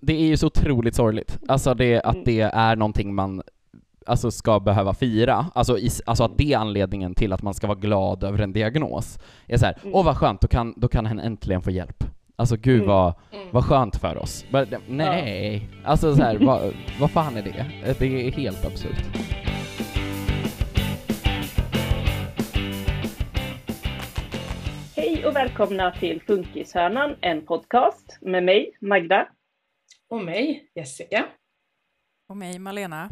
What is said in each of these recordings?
det är ju så otroligt sorgligt. Alltså det, att Mm. det är någonting man alltså ska behöva fira, alltså, i, alltså att det är anledningen till att man ska vara glad över en diagnos. Är så här, Mm. åh vad skönt, då kan, då kan han äntligen få hjälp. Alltså gud Mm. vad, Mm. vad skönt för oss. Men, nej, alltså så här, vad, vad fan är det? Det är helt absurt. Hej och välkomna till Funkishörnan, en podcast med mig, Magda. Och mig, Jessica. Och mig, Malena.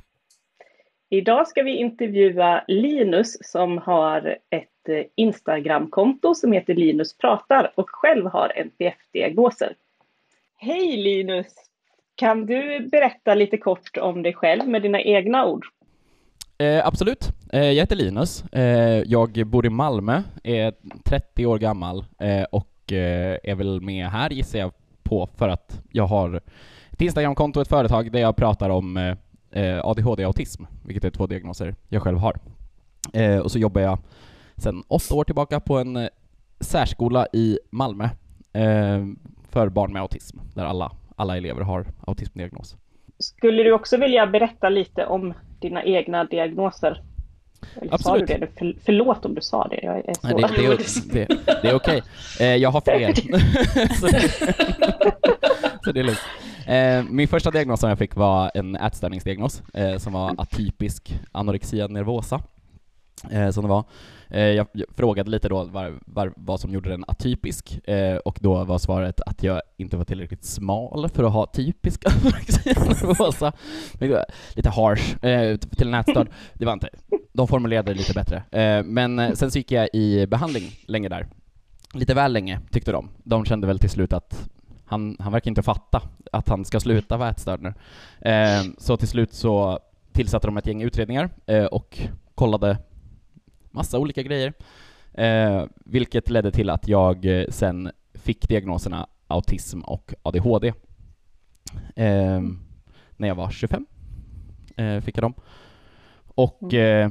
Idag ska vi intervjua Linus som har ett eh, Instagramkonto som heter Linus pratar och själv har NPF-diagnoser. Hej Linus! Kan du berätta lite kort om dig själv med dina egna ord? Eh, absolut. Eh, jag heter Linus. Eh, jag bor i Malmö, är 30 år gammal eh, och eh, är väl med här gissar jag på för att jag har ett Instagramkonto ett företag där jag pratar om eh, eh, ADHD och autism, vilket är två diagnoser jag själv har. Eh, och så jobbar jag sedan åtta år tillbaka på en eh, särskola i Malmö eh, för barn med autism, där alla, alla elever har autismdiagnos. Skulle du också vilja berätta lite om dina egna diagnoser? Eller sa Absolut. du det? För, förlåt om du sa det. Jag är så... Nej, det, det, det, det är okej. Eh, jag har fler. så, så det är lugnt. Eh, min första diagnos som jag fick var en ätstörningsdiagnos eh, som var atypisk anorexia nervosa. Eh, som det var. Eh, jag, jag frågade lite då var, var, vad som gjorde den atypisk eh, och då var svaret att jag inte var tillräckligt smal för att ha typisk anorexia nervosa. Lite harsh eh, till en ätstörd. Det var inte. De formulerade det lite bättre. Eh, men eh, sen så gick jag i behandling länge där. Lite väl länge tyckte de. De kände väl till slut att han, han verkar inte fatta att han ska sluta vara ätstörd nu. Eh, så till slut så tillsatte de ett gäng utredningar eh, och kollade massa olika grejer. Eh, vilket ledde till att jag eh, sen fick diagnoserna autism och ADHD. Eh, när jag var 25 eh, fick jag dem. Och eh,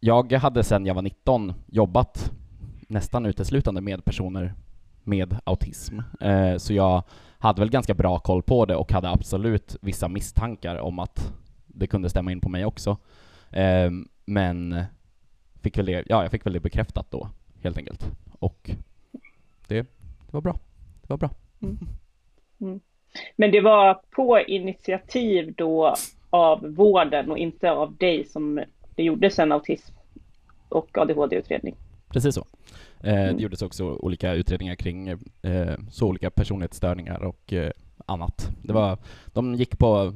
jag hade sen jag var 19 jobbat nästan uteslutande med personer med autism. Eh, så jag hade väl ganska bra koll på det och hade absolut vissa misstankar om att det kunde stämma in på mig också. Eh, men fick väl det, ja, jag fick väl det bekräftat då, helt enkelt. Och det, det var bra. Det var bra. Men det var på initiativ då av vården och inte av dig som det gjordes en autism och ADHD-utredning. Precis så. Eh, Mm. Det gjordes också olika utredningar kring eh, så olika personlighetsstörningar och eh, annat. Det var, de gick på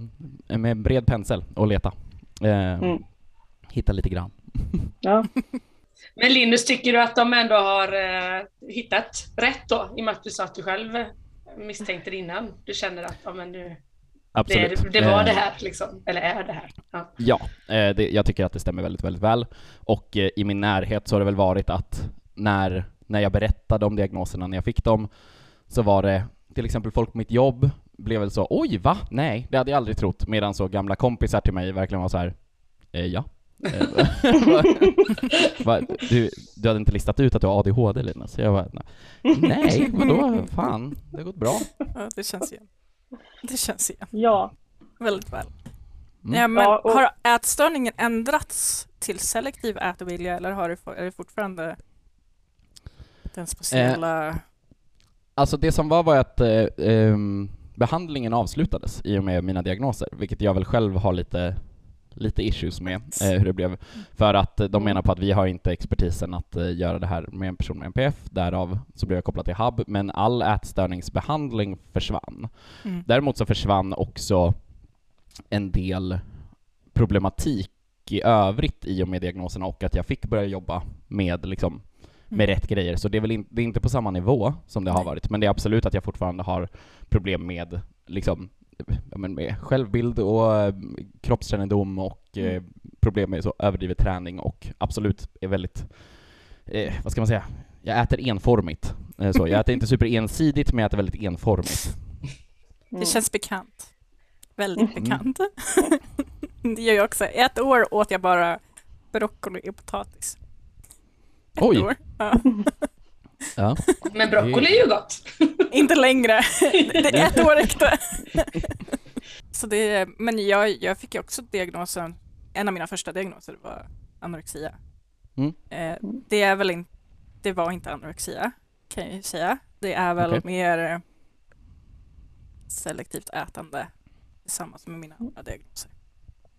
med bred pensel och leta. Mm. Hitta lite grann. Ja. Men Linus, tycker du att de ändå har hittat rätt då? I och med att du sa att du själv misstänkte det innan. Du känner att ja, men Absolut. det, det var det här, liksom. eller är det här. Ja. Ja, det, jag tycker att det stämmer väldigt, väldigt väl. Och i min närhet så har det väl varit att när, när jag berättade om diagnoserna när jag fick dem, så var det till exempel folk på mitt jobb blev väl så oj va? Nej, det hade jag aldrig trott. Medan så gamla kompisar till mig verkligen var så här, eh, ja. Eh, du, du hade inte listat ut att du har ADHD Linus? Jag bara, nej, vadå, fan, det har gått bra. Ja, det känns igen. Det känns igen ja. väldigt väl. Mm. Ja, men Ja, och- Har ätstörningen ändrats till selektiv ätovilja eller har det, är det fortfarande den speciella... Alltså det som var var att eh, ehm, behandlingen avslutades i och med mina diagnoser, vilket jag väl själv har lite, lite issues med eh, hur det blev. För att eh, de menar på att vi har inte expertisen att eh, göra det här med en person med NPF, därav så blev jag kopplad till HUB, men all ätstörningsbehandling försvann. Mm. Däremot så försvann också en del problematik i övrigt i och med diagnoserna och att jag fick börja jobba med liksom med rätt grejer. Så det är väl in, det är inte på samma nivå som det har varit, men det är absolut att jag fortfarande har problem med liksom men med självbild och eh, kroppskännedom och eh, problem med så överdriven träning och absolut är väldigt, eh, vad ska man säga, jag äter enformigt. Eh, så. Jag äter inte superensidigt, men jag äter väldigt enformigt. Mm. Det känns bekant. Väldigt Mm. bekant. det gör jag också. Ett år åt jag bara broccoli och potatis. Ett Oj. År. Ja. Ja. Men broccoli är ju gott. Inte längre. Det är ett år räckte. Så det, men jag, jag fick ju också diagnosen, en av mina första diagnoser var anorexia. Mm. Eh, det är väl inte, det var inte anorexia kan jag ju säga. Det är väl Okej. mer selektivt ätande tillsammans med mina andra diagnoser.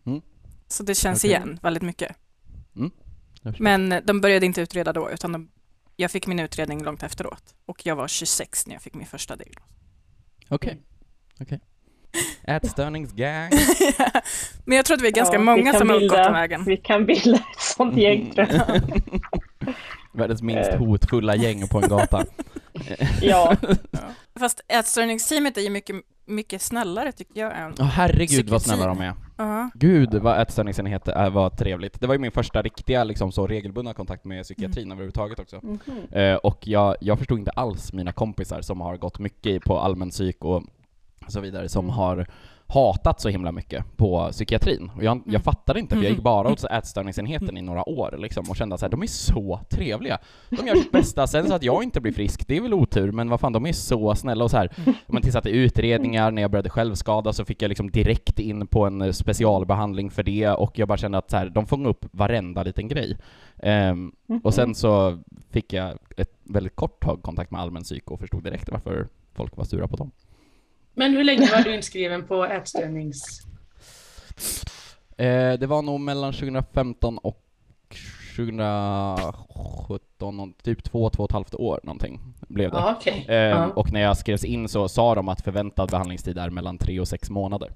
Mm. Så det känns Okej. igen väldigt mycket. Förstår. Men de började inte utreda då, utan de, jag fick min utredning långt efteråt. Och jag var 26 när jag fick min första diagnos. Okej. Okej. Ätstörningsgang. Men jag tror att vi är ganska Ja, många som har gått den vägen. Vi kan bilda ett sånt gäng tror jag. Världens minst Eh. hotfulla gäng på en gata. Ja, Fast ätstörningsteamet är ju mycket, mycket snällare tycker jag än... Ja herregud vad snälla de är. Ja. Gud vad ätstörningsenheter var trevligt. Det var ju min första riktiga liksom så regelbundna kontakt med psykiatrin överhuvudtaget också. Mhm. Eh, och jag, jag förstod inte alls mina kompisar som har gått mycket på allmän psyk och så vidare som Mm. har hatat så himla mycket på psykiatrin. Och jag, jag Mm. fattade inte, för jag gick Mhm. bara åt ätstörningsenheten i några år liksom, och kände att de är så trevliga. De gör sitt bästa, sen så att jag inte blir frisk, det är väl otur, men vad fan, de är så snälla och så här. Man tillsatte utredningar, när jag började självskada så fick jag liksom direkt in på en eh, specialbehandling för det, och jag bara kände att så här, de fångade upp varenda liten grej. Ehm, och sen så fick jag ett väldigt kort tag kontakt med allmän psyk och förstod direkt varför folk var sura på dem. Men hur länge var du inskriven på ätstörnings... Eh, det var nog mellan 2015 och 2017, någon- typ två, två och ett halvt år någonting blev det. Ja, okej. Ehm, Ja. Och när jag skrevs in så sa de att förväntad behandlingstid är mellan tre och sex månader.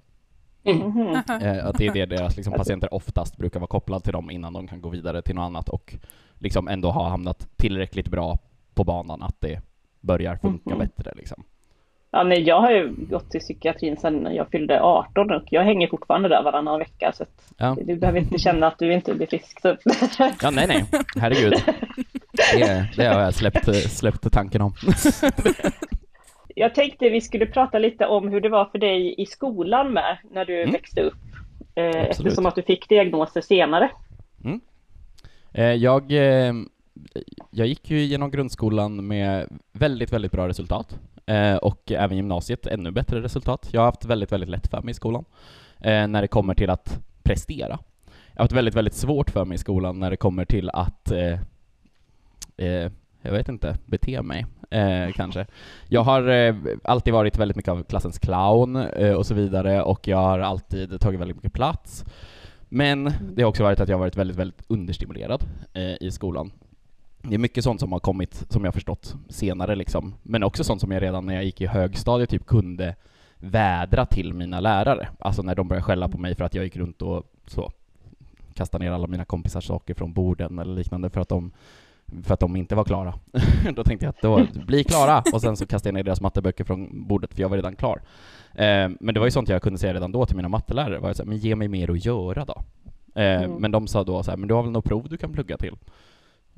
Mm. Mhm. Eh, att det är det deras liksom, patienter oftast brukar vara kopplade till dem innan de kan gå vidare till något annat och liksom ändå ha hamnat tillräckligt bra på banan att det börjar funka Mhm. bättre liksom. Ja, nej, jag har ju gått till psykiatrin sedan jag fyllde 18 och jag hänger fortfarande där varannan vecka så Ja. du behöver inte känna att du inte blir frisk. Så. Ja, nej, nej. Herregud. Det, det har jag släppt, släppt tanken om. Jag tänkte vi skulle prata lite om hur det var för dig i skolan med när du Mm. växte upp. Eh, Absolut. eftersom att du fick diagnoser senare. Eh, Jag, eh, jag gick ju genom grundskolan med väldigt, väldigt bra resultat. Eh, Och även gymnasiet ännu bättre resultat. Jag har haft väldigt, väldigt lätt för mig i skolan. eh, När det kommer till att prestera. Jag har haft väldigt, väldigt svårt för mig i skolan när det kommer till att eh, eh, jag vet inte, bete mig, eh, kanske. Jag har eh, alltid varit väldigt mycket av klassens clown eh, och så vidare och jag har alltid tagit väldigt mycket plats. Men det har också varit att jag har varit väldigt, väldigt understimulerad eh, i skolan. Det är mycket sånt som har kommit, som jag förstått, senare liksom. Men också sånt som jag redan när jag gick i högstadiet typ kunde vädra till mina lärare. Alltså när de började skälla på mig för att jag gick runt och så kastade ner alla mina kompisars saker från borden eller liknande för att de för att de inte var klara. då tänkte jag att då, bli klara! Och sen så kastade jag ner deras matteböcker från bordet för jag var redan klar. Eh, men det var ju sånt jag kunde säga redan då till mina mattelärare, var jag så här, men ge mig mer att göra då. Eh, Mm. Men de sa då så här, men du har väl något prov du kan plugga till?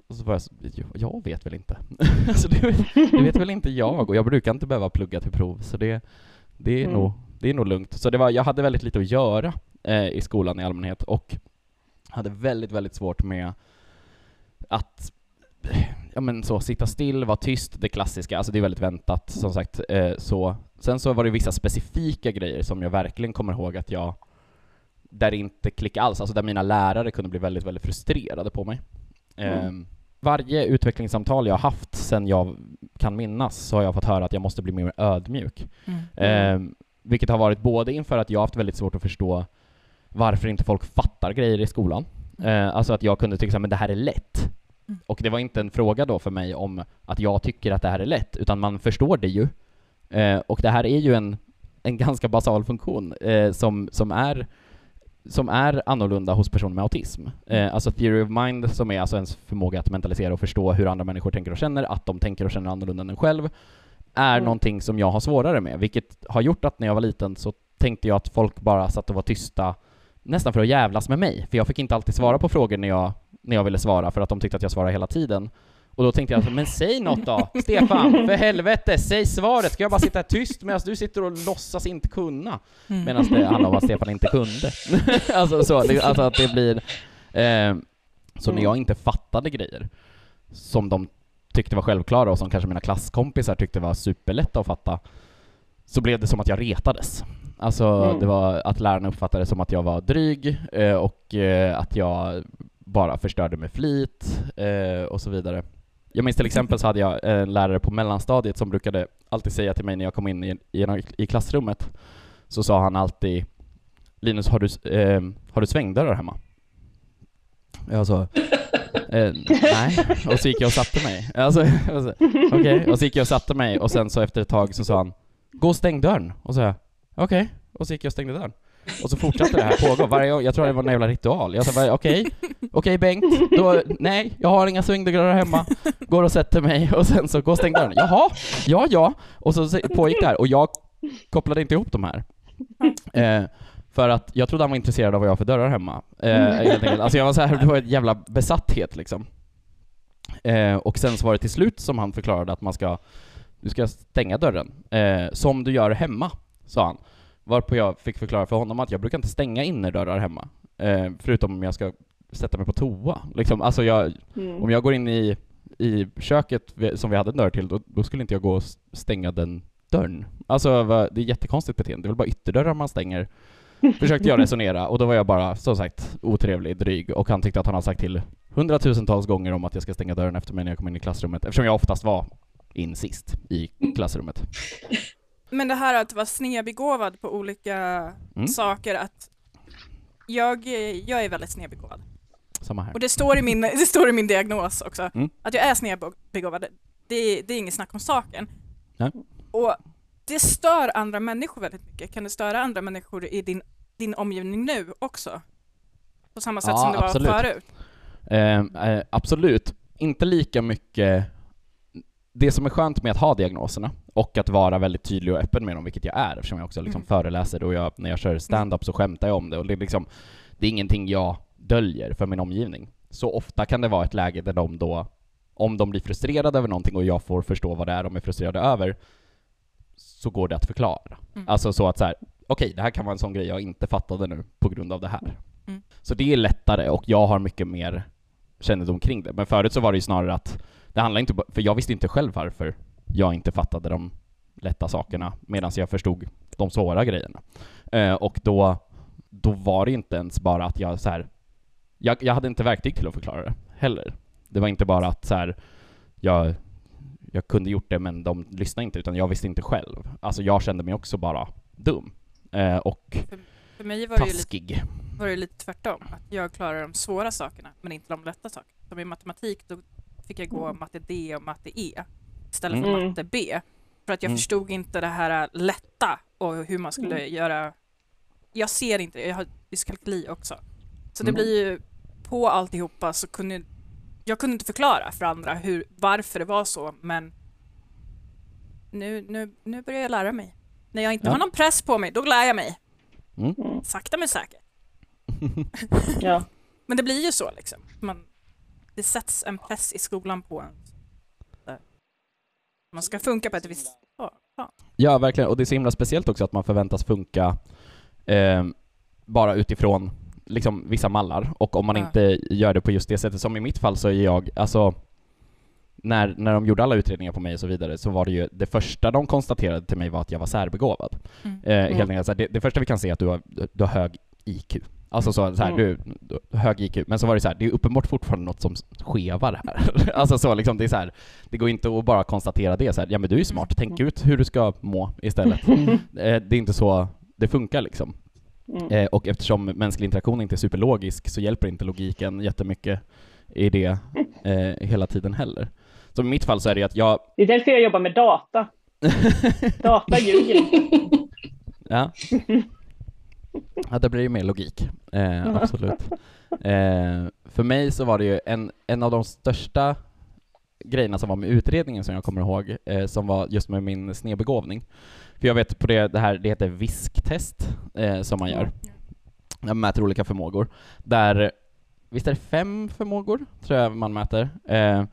Och så var jag så, "Ja, jag vet väl inte. alltså det, det vet väl inte jag, och jag brukar inte behöva plugga till prov, så det, det, är, Mm. nog, det är nog lugnt. Så det var, jag hade väldigt lite att göra eh, i skolan i allmänhet, och hade väldigt, väldigt svårt med att ja men så, sitta still, vara tyst, det klassiska, alltså det är väldigt väntat som sagt. Eh, så. Sen så var det vissa specifika grejer som jag verkligen kommer ihåg att jag, där det inte klickade alls, alltså där mina lärare kunde bli väldigt, väldigt frustrerade på mig. Mm. Eh, varje utvecklingssamtal jag har haft sen jag kan minnas så har jag fått höra att jag måste bli mer ödmjuk. Mm. Eh, vilket har varit både inför att jag har haft väldigt svårt att förstå varför inte folk fattar grejer i skolan. Eh, alltså att jag kunde tycka att det här är lätt. Mm. Och det var inte en fråga då för mig om att jag tycker att det här är lätt, utan man förstår det ju. Eh, och det här är ju en, en ganska basal funktion eh, som, som, är, som är annorlunda hos personer med autism. Eh, alltså theory of mind, som är alltså ens förmåga att mentalisera och förstå hur andra människor tänker och känner, att de tänker och känner annorlunda än en själv, är Mm. någonting som jag har svårare med, vilket har gjort att när jag var liten så tänkte jag att folk bara satt och var tysta nästan för att jävlas med mig, för jag fick inte alltid svara på frågor när jag, när jag ville svara för att de tyckte att jag svarade hela tiden. Och då tänkte jag, men säg något då, Stefan, för helvete, säg svaret, ska jag bara sitta tyst medan du sitter och låtsas inte kunna? Mm. Medan det handlar om att Stefan inte kunde. alltså så, det, alltså att det blir... Eh, så när jag inte fattade grejer som de tyckte var självklara och som kanske mina klasskompisar tyckte var superlätta att fatta, så blev det som att jag retades. Alltså Mm. det var att lärarna uppfattade det som att jag var dryg eh, och eh, att jag bara förstörde med flit eh, och så vidare. Jag minns till exempel så hade jag en lärare på mellanstadiet som brukade alltid säga till mig när jag kom in i, i, i klassrummet, så sa han alltid Linus, har du, eh, har du svängdörrar hemma? Jag sa eh, nej, och så gick jag och satte mig. Alltså, alltså, och så gick jag och satte mig och sen så efter ett tag så sa han Gå och stäng dörren. Och så sa jag okej, och så gick jag och stängde dörren. Och så fortsatte det här pågå varje jag tror det var en jävla ritual. Jag sa okej, okej Bengt, då, nej, jag har inga svängdörrar hemma. Går och sätter mig och sen så gå och stäng dörren. Jaha, ja ja. Och så pågick det här och jag kopplade inte ihop de här. Eh, för att jag trodde han var intresserad av vad jag har för dörrar hemma. Eh, enkelt. Alltså jag var så här, det var ett jävla besatthet liksom. Eh, och sen så var det till slut som han förklarade att man ska, du ska stänga dörren. Eh, som du gör hemma, sa han. Varpå jag fick förklara för honom att jag brukar inte stänga innerdörrar hemma. Eh, förutom om jag ska sätta mig på toa. Liksom, alltså jag, Mm. om jag går in i, i köket som vi hade en dörr till, då, då skulle inte jag gå och stänga den dörren. Alltså det är jättekonstigt beteende, det är väl bara ytterdörrar man stänger. Försökte jag resonera och då var jag bara, som sagt, otrevlig, dryg och han tyckte att han hade sagt till hundratusentals gånger om att jag ska stänga dörren efter mig när jag kommer in i klassrummet eftersom jag oftast var in sist i klassrummet. Men det här att vara snedbegåvad på olika Mm. saker, att jag, jag är väldigt snedbegåvad. Samma här. Och det står i min, det står i min diagnos också, Mm. att jag är snedbegåvad. Det, det är inget snack om saken. Nej. Och det stör andra människor väldigt mycket. Kan det störa andra människor i din, din omgivning nu också? På samma sätt Ja, som det var absolut. förut? Eh, eh, absolut. Inte lika mycket... Det som är skönt med att ha diagnoserna och att vara väldigt tydlig och öppen med dem, vilket jag är eftersom jag också liksom Mm. föreläser och jag, när jag kör stand-up så skämtar jag om det och det är liksom Det är ingenting jag döljer för min omgivning. Så ofta kan det vara ett läge där de då, om de blir frustrerade över någonting och jag får förstå vad det är de är frustrerade över, så går det att förklara. Mm. Alltså så att så här, okej, det här kan vara en sån grej jag inte fattade nu på grund av det här. Mm. Så det är lättare och jag har mycket mer kännedom kring det. Men förut så var det ju snarare att det handlar inte för jag visste inte själv varför jag inte fattade de lätta sakerna medan jag förstod de svåra grejerna. Eh, och då, då var det inte ens bara att jag så här, jag, jag hade inte verktyg till att förklara det heller. Det var inte bara att så här, jag, jag kunde gjort det men de lyssnade inte utan jag visste inte själv. Alltså jag kände mig också bara dum. Eh, och För mig var det, ju lite, taskig. var det lite tvärtom. Att jag klarar de svåra sakerna, men inte de lätta sakerna. Som i matematik, då fick jag gå matte D och matte E istället för Mm. matte B. För att jag Mm. förstod inte det här lätta och hur man skulle göra. Jag ser inte det, jag har dyskalkyli också. Så det Mm. blir ju, på alltihopa så kunde jag kunde inte förklara för andra hur, varför det var så, men nu, nu, nu börjar jag lära mig. När jag inte Ja. har någon press på mig, då lär jag mig. Mm. Mm. Sakta men säkert. Ja. Men det blir ju så liksom. Man, det sätts en press i skolan på en. Man ska funka på ett visst... Ja, ja. Ja, verkligen. Och det är så himla speciellt också att man förväntas funka eh, bara utifrån liksom vissa mallar. Och om man Ja. inte gör det på just det sättet, som i mitt fall så är jag, alltså när, när de gjorde alla utredningar på mig och så vidare så var det ju, det första de konstaterade till mig var att jag var särbegåvad. Mm. Eh, Mm. Helt enkelt, så här, det, det första vi kan se är att du har, du har hög IQ. Alltså så, så här, Mm. du, hög IQ, men så var det så här, det är uppenbart fortfarande något som skevar här. alltså så liksom, det är så här, det går inte att bara konstatera det så här, ja men du är ju smart, tänk Mm. ut hur du ska må istället. Eh, det är inte så det funkar liksom. Mm. Eh, och eftersom mänsklig interaktion inte är superlogisk så hjälper inte logiken jättemycket i det eh, hela tiden heller. Så i mitt fall så är det att jag... Det är därför jag jobbar med data. Data ljuger inte. ja. Ja, det blir ju mer logik. Eh, absolut. Eh, för mig så var det ju en, en av de största grejerna som var med utredningen som jag kommer ihåg, eh, som var just med min snedbegåvning. För jag vet på det, det här, det heter visktest eh, som man gör. Man mäter olika förmågor. Där, visst är det fem förmågor, tror jag man mäter. Eh,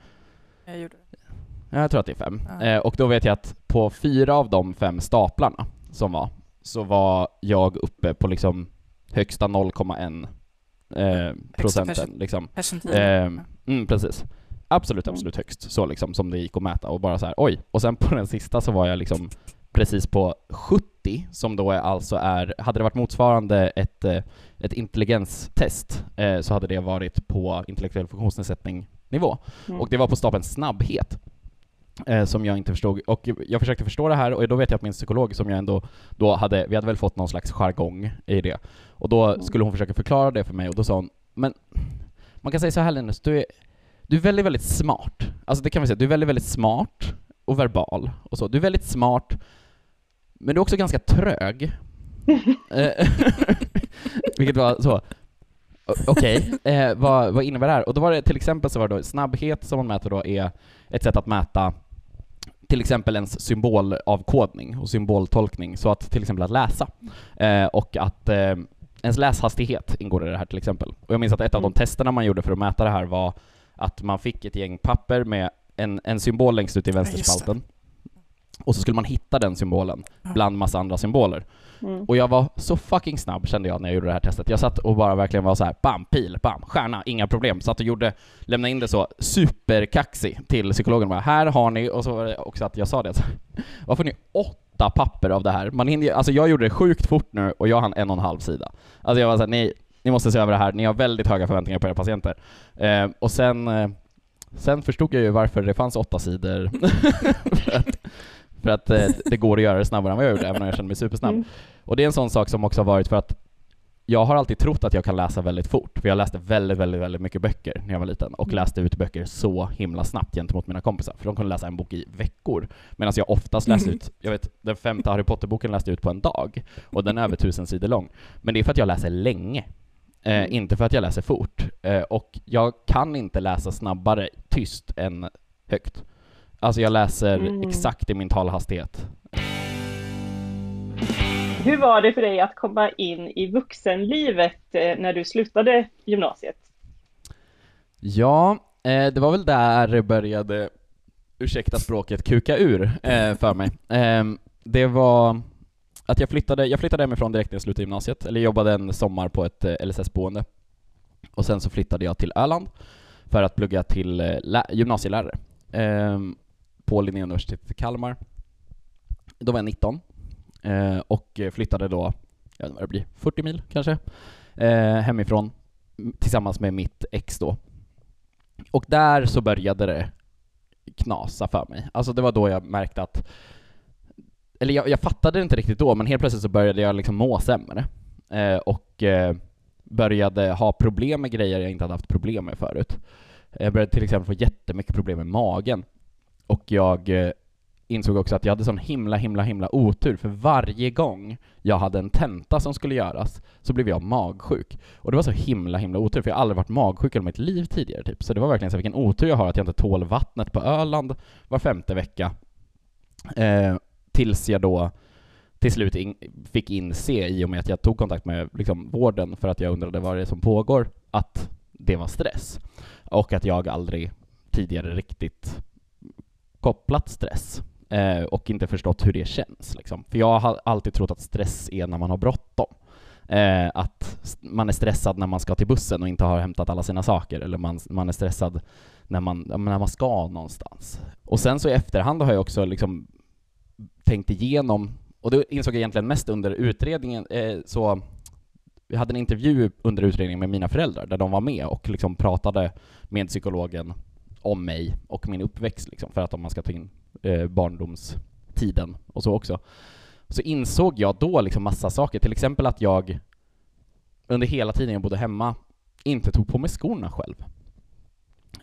Jag gjorde det. jag tror att det är fem. Ja. Eh, och då vet jag att på fyra av de fem staplarna som var, så var jag uppe på liksom högsta 0,1 eh, procenten. Liksom. Eh, mm, precis. Absolut, Mm. absolut högst, så liksom som det gick att mäta och bara så här, oj. Och sen på den sista så var jag liksom precis på 70, som då är alltså är, hade det varit motsvarande ett, eh, ett intelligenstest, eh, så hade det varit på intellektuell funktionsnedsättning nivå. Mm. Och det var på stapeln snabbhet. Eh, som jag inte förstod. Och jag försökte förstå det här och då vet jag att min psykolog som jag ändå då hade, vi hade väl fått någon slags jargong i det. Och då Mm. skulle hon försöka förklara det för mig och då sa hon, men man kan säga så här Linus, du är, du är väldigt, väldigt smart. Alltså det kan vi säga, du är väldigt, väldigt smart och verbal och så. Du är väldigt smart, men du är också ganska trög. Eh, Vilket var så, okej, eh, vad, vad innebär det här? Och då var det till exempel så var det då snabbhet som man mäter då är ett sätt att mäta till exempel ens symbolavkodning och symboltolkning, så att till exempel att läsa. Eh, och att eh, ens läshastighet ingår i det här till exempel. Och jag minns att ett av de Mm. testerna man gjorde för att mäta det här var att man fick ett gäng papper med en, en symbol längst ut i Ja, vänsterspalten. Och så skulle man hitta den symbolen bland massa andra symboler. Mm. Och jag var så fucking snabb kände jag när jag gjorde det här testet. Jag satt och bara verkligen var så här, bam, pil, bam, stjärna, inga problem. Satt och gjorde, lämnade in det så superkaxig till psykologen. Bara, här har ni, och så var det också att jag sa det. Så, varför har ni åtta papper av det här? Man hinner, alltså jag gjorde det sjukt fort nu och jag hann en och en halv sida. Alltså jag var såhär, ni, ni måste se över det här, ni har väldigt höga förväntningar på era patienter. Eh, och sen, eh, sen förstod jag ju varför det fanns åtta sidor. för att, eh, det går att göra det snabbare än vad jag gjorde, även om jag kände mig supersnabb. Mm. Och det är en sån sak som också har varit för att jag har alltid trott att jag kan läsa väldigt fort, för jag läste väldigt, väldigt, väldigt mycket böcker när jag var liten och Mm. läste ut böcker så himla snabbt gentemot mina kompisar, för de kunde läsa en bok i veckor. Medan jag oftast läste Mhm. ut, jag vet, den femte Harry Potter-boken läste jag ut på en dag, och den är över tusen sidor lång. Men det är för att jag läser länge, eh, Mm. inte för att jag läser fort. Eh, och jag kan inte läsa snabbare tyst än högt. Alltså jag läser Mm. exakt i min talhastighet. Hur var det för dig att komma in i vuxenlivet eh, när du slutade gymnasiet? Ja, eh, det var väl där det började, ursäkta språket, kuka ur eh, för mig. Eh, det var att jag flyttade, jag flyttade hemifrån direkt när jag slutade gymnasiet, eller jobbade en sommar på ett LSS-boende. Och sen så flyttade jag till Öland för att plugga till lä- gymnasielärare eh, på Linnéuniversitetet i Kalmar. Då var jag 19 eh, och flyttade då, jag vet inte vad det blir, 40 mil kanske, eh, hemifrån tillsammans med mitt ex då. Och där så började det knasa för mig. Alltså det var då jag märkte att, eller jag, jag fattade det inte riktigt då, men helt plötsligt så började jag liksom må sämre. Eh, och eh, började ha problem med grejer jag inte hade haft problem med förut. Jag började till exempel få jättemycket problem med magen. Och jag eh, insåg också att jag hade sån himla, himla, himla otur, för varje gång jag hade en tenta som skulle göras så blev jag magsjuk. Och det var så himla, himla otur, för jag har aldrig varit magsjuk i mitt liv tidigare typ. Så det var verkligen så här, vilken otur jag har att jag inte tål vattnet på Öland var femte vecka. Eh, tills jag då till slut in, fick inse, i och med att jag tog kontakt med liksom, vården för att jag undrade vad det är som pågår, att det var stress. Och att jag aldrig tidigare riktigt kopplat stress eh, och inte förstått hur det känns. Liksom. För jag har alltid trott att stress är när man har bråttom. Eh, att man är stressad när man ska till bussen och inte har hämtat alla sina saker, eller man, man är stressad när man, när man ska någonstans. Och sen så i efterhand har jag också liksom tänkt igenom, och det insåg jag egentligen mest under utredningen, eh, så vi hade en intervju under utredningen med mina föräldrar där de var med och liksom pratade med psykologen om mig och min uppväxt liksom, för att om man ska ta in eh, barndomstiden och så också. Så insåg jag då liksom massa saker, till exempel att jag under hela tiden jag bodde hemma inte tog på mig skorna själv.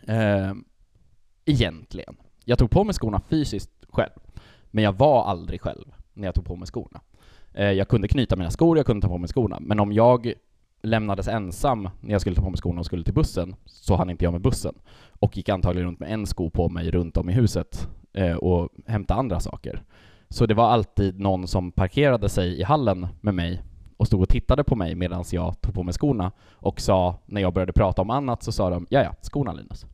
Eh, egentligen. Jag tog på mig skorna fysiskt själv, men jag var aldrig själv när jag tog på mig skorna. Eh, jag kunde knyta mina skor, jag kunde ta på mig skorna, men om jag lämnades ensam när jag skulle ta på mig skorna och skulle till bussen, så hann inte jag med bussen. Och gick antagligen runt med en sko på mig runt om i huset eh, och hämta andra saker. Så det var alltid någon som parkerade sig i hallen med mig och stod och tittade på mig medan jag tog på mig skorna och sa, när jag började prata om annat, så sa de ja ja, skorna Linus.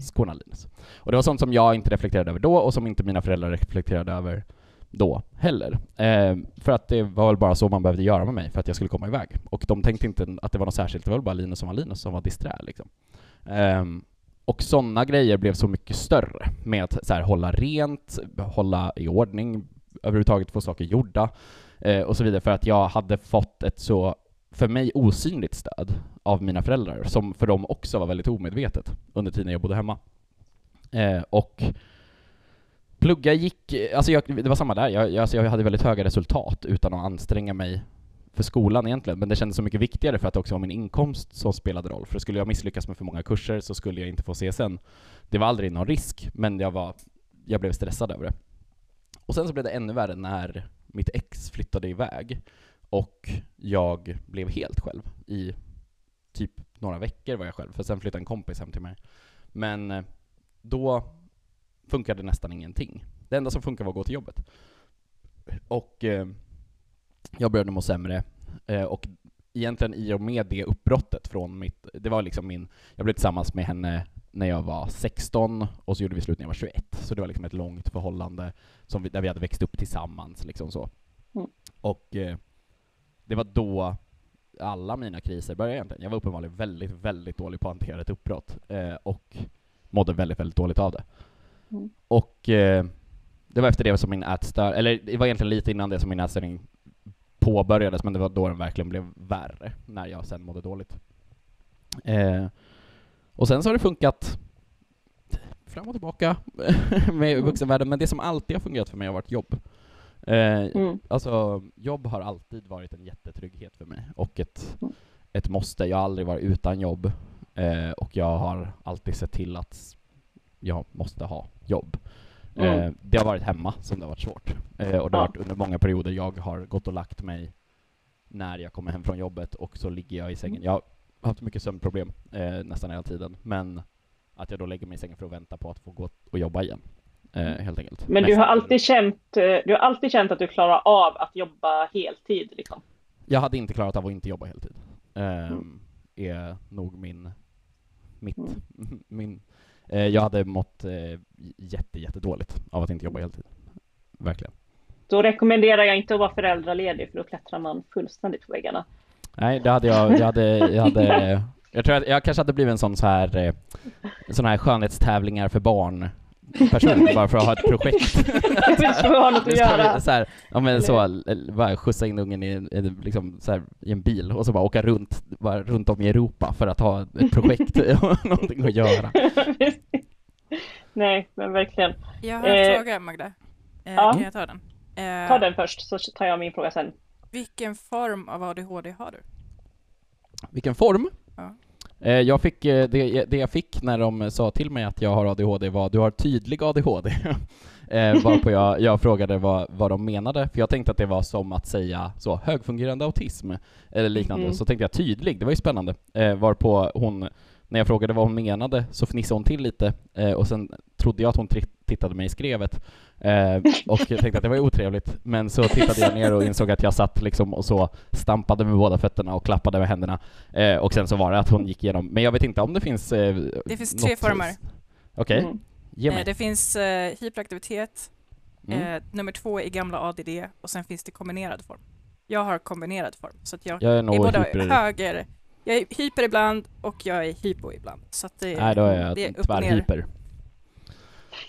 Skorna Linus. Och det var sånt som jag inte reflekterade över då och som inte mina föräldrar reflekterade över då heller. Eh, för att det var väl bara så man behövde göra med mig för att jag skulle komma iväg. Och de tänkte inte att det var något särskilt, det var väl bara Linus som var Linus som var disträ liksom. Eh, och sådana grejer blev så mycket större med att så här, hålla rent, hålla i ordning, överhuvudtaget få saker gjorda eh, och så vidare för att jag hade fått ett så, för mig, osynligt stöd av mina föräldrar som för dem också var väldigt omedvetet under tiden jag bodde hemma. Eh, och plugga gick, alltså jag, det var samma där, jag, jag, alltså jag hade väldigt höga resultat utan att anstränga mig för skolan egentligen, men det kändes så mycket viktigare för att det också var min inkomst som spelade roll. För skulle jag misslyckas med för många kurser så skulle jag inte få CSN. Det var aldrig någon risk, men jag, var, jag blev stressad över det. Och sen så blev det ännu värre när mitt ex flyttade iväg och jag blev helt själv i typ några veckor var jag själv, för sen flyttade en kompis hem till mig. Men eh, då funkade nästan ingenting. Det enda som funkade var att gå till jobbet. Och eh, jag började må sämre, eh, och egentligen i och med det uppbrottet från mitt, det var liksom min, jag blev tillsammans med henne när jag var 16 och så gjorde vi slut när jag var 21. Så det var liksom ett långt förhållande som vi, där vi hade växt upp tillsammans liksom så. Mm. Och eh, det var då alla mina kriser började egentligen. Jag var uppenbarligen väldigt, väldigt dålig på att hantera ett uppbrott eh, och mådde väldigt, väldigt dåligt av det. Mm. Och eh, det var efter det som min ätstör, eller det var egentligen lite innan det som min ätstörning påbörjades, men det var då den verkligen blev värre, när jag sen mådde dåligt. Eh, och sen så har det funkat fram och tillbaka med Mm. vuxenvärlden, men det som alltid har fungerat för mig har varit jobb. Eh, Mm. Alltså, jobb har alltid varit en jättetrygghet för mig, och ett, Mm. ett måste. Jag har aldrig varit utan jobb, eh, och jag har alltid sett till att jag måste ha jobb. Mm. Eh, det har varit hemma som det har varit svårt. Eh, och det har varit under många perioder jag har gått och lagt mig när jag kommer hem från jobbet och så ligger jag i sängen. Jag har haft mycket sömnproblem eh, nästan hela tiden, men att jag då lägger mig i sängen för att vänta på att få gå och jobba igen. Eh, helt enkelt. Men du har alltid känt, du har alltid känt att du klarar av att jobba heltid liksom? Jag hade inte klarat av att inte jobba heltid. Ehm, Mm. Är nog min... Mitt... Mm. min jag hade mått eh, jätte, jättedåligt av att inte jobba heltid. Verkligen. Då rekommenderar jag inte att vara föräldraledig för då klättrar man fullständigt på väggarna. Nej, det hade jag, jag hade, jag hade, jag tror att jag kanske hade blivit en sån så här, eh, sån här skönhetstävlingar för barn person bara för att ha ett projekt. Visst får ha något att Nu ska vi göra. Så här, ja men så, bara skjutsa in ungen i, liksom, så här, i en bil och så bara åka runt, bara runt om i Europa för att ha ett projekt och någonting att göra. Nej, men verkligen. Jag har en Eh, fråga Magda. Eh, ja. Kan jag ta den? Eh, Ta den först så tar jag min fråga sen. Vilken form av ADHD har du? Vilken form? Ja. Eh, Jag fick, eh, det, det jag fick när de sa till mig att jag har ADHD var du har tydlig ADHD. eh, varpå jag, jag frågade vad, vad de menade, för jag tänkte att det var som att säga så högfungerande autism eller liknande. Mm. Så tänkte jag tydlig, det var ju spännande. Eh, varpå hon, när jag frågade vad hon menade så fnissade hon till lite eh, och sen trodde jag att hon tittade mig i skrevet eh, och jag tänkte att det var otrevligt. Men så tittade jag ner och insåg att jag satt liksom och så stampade med båda fötterna och klappade med händerna. Eh, och sen så var det att hon gick igenom, men jag vet inte om det finns... Eh, Det finns tre former. Okej, Mm. ge mig. Eh, det finns eh, hyperaktivitet, Mm. eh, nummer två är gamla ADD och sen finns det kombinerad form. Jag har kombinerad form, så att jag Jag är är både hyper... höger, jag är hyper ibland och jag är hypo ibland. Så att det, Nej, då är jag det är upp och ner.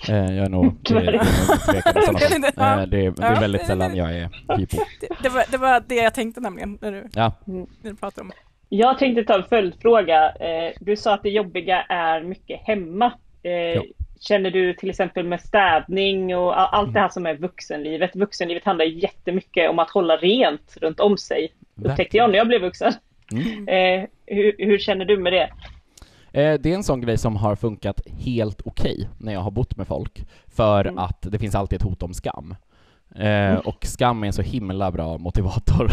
Eh, jag är nog... Det, det ja. Eh, det, är, det väldigt sällan jag är hypo. Det, det, var, det var det jag tänkte nämligen när du, Ja, när du pratade om Jag tänkte ta en följdfråga. Eh, Du sa att det jobbiga är mycket hemma. Eh, Ja. Känner du till exempel med städning och allt det här som är vuxenlivet? Vuxenlivet handlar ju jättemycket om att hålla rent runt om sig. Upptäckte jag när jag blev vuxen. Mm. Eh, hur, hur känner du med det? Eh, Det är en sån grej som har funkat helt okej när jag har bott med folk, för Mm. att det finns alltid ett hot om skam. Eh, och skam är en så himla bra motivator.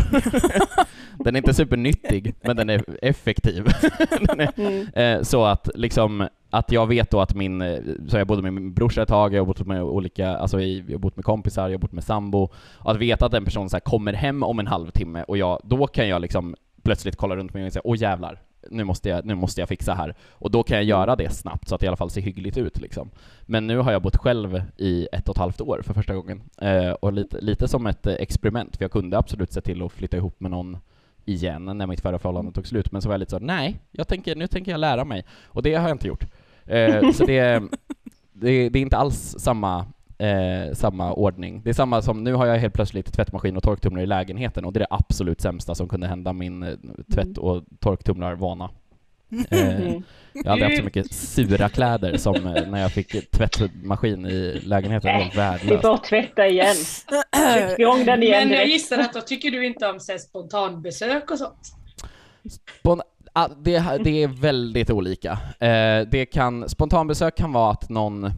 den är inte supernyttig, men den är effektiv. den är, Mm. eh, så att liksom, att jag vet då att min, så jag bodde med min brorsa ett tag, jag har bott med olika, alltså jag har bott med kompisar, jag har bott med sambo, att veta att en person så kommer hem om en halvtimme och jag, då kan jag liksom plötsligt kolla runt mig och säga åh jävlar, nu måste, jag, nu måste jag fixa här. Och då kan jag göra det snabbt så att det i alla fall ser hyggligt ut liksom. Men nu har jag bott själv i ett och ett halvt år för första gången. Eh, och lite, lite som ett eh, experiment, för jag kunde absolut se till att flytta ihop med någon igen när mitt förra förhållande tog slut, men så var jag lite så nej, jag tänker, nu tänker jag lära mig. Och det har jag inte gjort. Eh, så det, det, det är inte alls samma Eh, samma ordning. Det är samma som, nu har jag helt plötsligt tvättmaskin och torktumlare i lägenheten och det är det absolut sämsta som kunde hända min eh, tvätt och torktumlarvana. Eh, Mm. jag har aldrig haft så mycket sura kläder som eh, när jag fick tvättmaskin i lägenheten. Det var helt Det är värdelöst. bara att tvätta igen. Tryck igång den igen Men jag gissar att då tycker du inte om så här, spontanbesök och sånt. Spon- ah, det, det är väldigt olika. Eh, det kan, spontanbesök kan vara att någon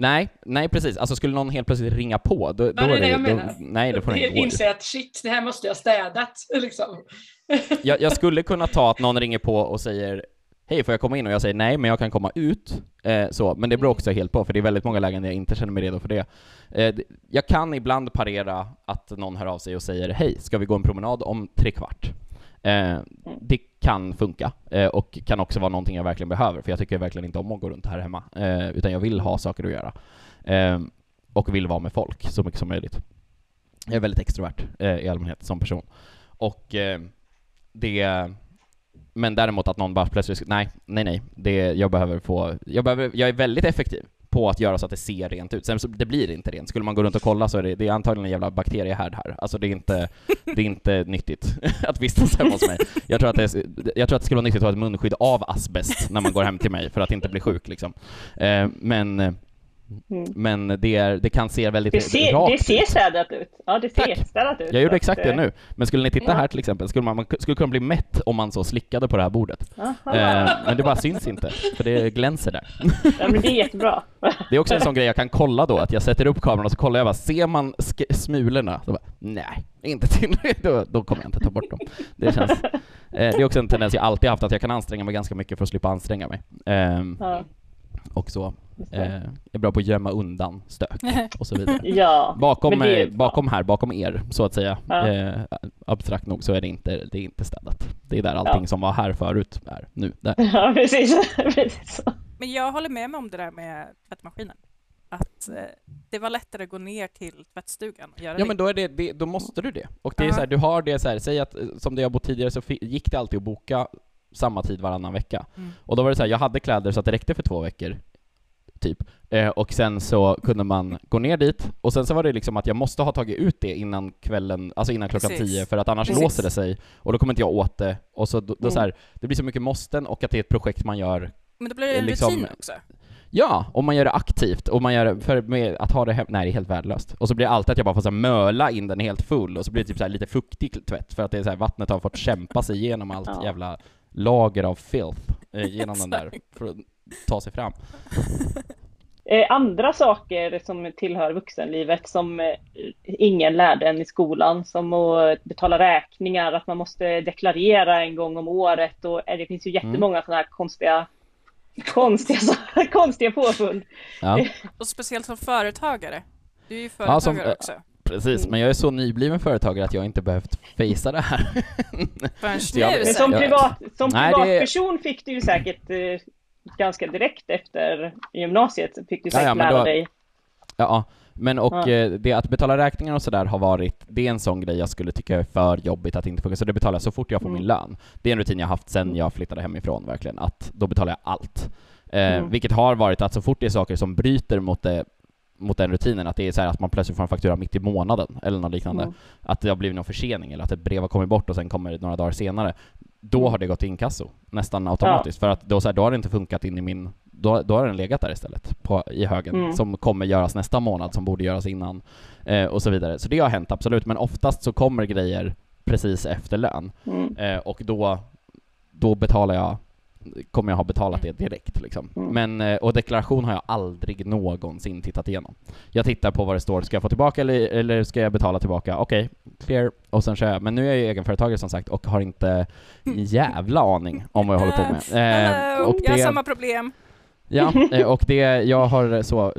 Nej, nej precis. Alltså skulle någon helt plötsligt ringa på, då, då det är det jag då, menar. Nej, det får Jag inte gå. inser att shit, det här måste jag ha städat. Liksom. Jag, jag skulle kunna ta att någon ringer på och säger Hej, får jag komma in? Och jag säger nej, men jag kan komma ut. Eh, så, men det beror också helt på, för det är väldigt många lägen där jag inte känner mig redo för det. Eh, det- jag kan ibland parera att någon hör av sig och säger Hej, ska vi gå en promenad om tre kvart? Eh, det kan funka, eh, och kan också vara någonting jag verkligen behöver, för jag tycker verkligen inte om att gå runt här hemma, eh, utan jag vill ha saker att göra. Eh, och vill vara med folk så mycket som möjligt. Jag är väldigt extrovert eh, i allmänhet som person. Och eh, det... Men däremot att någon bara plötsligt, nej, nej, nej, det, jag behöver få, jag behöver, jag är väldigt effektiv på att göra så att det ser rent ut. Sen så, det blir inte rent. Skulle man gå runt och kolla så är det, det är antagligen en jävla bakteriehärd här. Alltså det är inte, det är inte nyttigt att vistas hemma hos mig. Jag tror att det, jag tror att det skulle vara nyttigt att ha ett munskydd av asbest när man går hem till mig för att inte bli sjuk liksom. Eh, men, eh, Mm. men det, är, det kan se väldigt Det ser, rakt det ser ut. städat ut. Ja, det ser Tack. städat ut. Jag gjorde exakt det eh, nu. Men skulle ni titta Ja. här till exempel, skulle man, man skulle kunna bli mätt om man så slickade på det här bordet. Eh, men det bara syns inte, för det glänser där. Ja, men det är jättebra. Det är också en sån grej jag kan kolla då, att jag sätter upp kameran och så kollar jag bara, ser man sk- smulorna? Så bara, nej, inte tillräckligt. Då, då kommer jag inte ta bort dem. Det känns... Eh, det är också en tendens jag alltid haft, att jag kan anstränga mig ganska mycket för att slippa anstränga mig. Ehm, Ja, och så. Eh, är bra på att gömma undan stök och så vidare. ja. Bakom, men det är bakom här, bakom er, så att säga, Ja. eh, abstrakt nog, så är det inte, det är inte städat. Det är där allting Ja. som var här förut är nu. Där. Ja, precis. precis så. Men jag håller med mig om det där med tvättmaskinen. Att eh, det var lättare att gå ner till tvättstugan och göra Ja det. men då, är det, det, då måste du det. Och det är Ja. så här, du har det så här, säg att eh, som det jag bott tidigare så gick det alltid att boka samma tid varannan vecka. Mm. Och då var det så här, jag hade kläder så att det räckte för två veckor, typ. Eh, och sen så kunde man gå ner dit, och sen så var det liksom att jag måste ha tagit ut det innan kvällen, alltså innan klockan Precis. tio, för att annars Precis. låser det sig, och då kommer inte jag åt det. Och så, då, då Mm. så här, det blir så mycket måsten, och att det är ett projekt man gör Men då blir det en liksom- rutin också. Ja, om man gör det aktivt och man gör det, för att ha det hem, nej det är helt värdelöst. Och så blir det alltid att jag bara får så möla in den helt full och så blir det typ så lite fuktig tvätt för att det är så här, vattnet har fått kämpa sig igenom allt Ja. jävla lager av filth eh, genom den där ta sig fram. Eh, andra saker som tillhör vuxenlivet som eh, ingen lärde en i skolan, som att betala räkningar, att man måste deklarera en gång om året och eh, det finns ju jättemånga sådana här konstiga konstiga, konstiga påfund. Ja, Och speciellt som företagare. Du är ju Ja, som, företagare också. precis. Men jag är så nybliven företagare att jag inte behövt fejsa det här. Förrän jag- nu Men som, privat, som Nej, det- privatperson fick du ju säkert ganska direkt efter gymnasiet fick du Ja, säkert ja, men lära då- dig. Ja, men och Ja. eh, det att betala räkningar och sådär har varit, det är en sån grej jag skulle tycka är för jobbigt att inte funka, så det betalar jag så fort jag får Mm. min lön. Det är en rutin jag haft sen jag flyttade hemifrån verkligen, att då betalar jag allt. Eh, Mm. Vilket har varit att så fort det är saker som bryter mot det mot den rutinen, att det är så här att man plötsligt får en faktura mitt i månaden eller något liknande. Mm. Att det har blivit någon försening eller att ett brev har kommit bort och sen kommer det några dagar senare. Då har det gått inkasso, nästan automatiskt. För att då, så här, då har det inte funkat in i min... Då, då har den legat där istället, på, i högen, Mm. som kommer göras nästa månad, som borde göras innan, eh, och så vidare. Så det har hänt, absolut. Men oftast så kommer grejer precis efter lön. Mm. Eh, och då, då betalar jag kommer jag ha betalat det direkt liksom. Mm. Men, eh, och deklaration har jag aldrig någonsin tittat igenom. Jag tittar på vad det står, ska jag få tillbaka eller, eller ska jag betala tillbaka? Okej, clear, och sen kör jag. Men nu är jag ju egenföretagare som sagt och har inte en jävla aning om vad jag håller på med. Eh, och jag har det- samma problem. Ja, eh, och det, jag har så,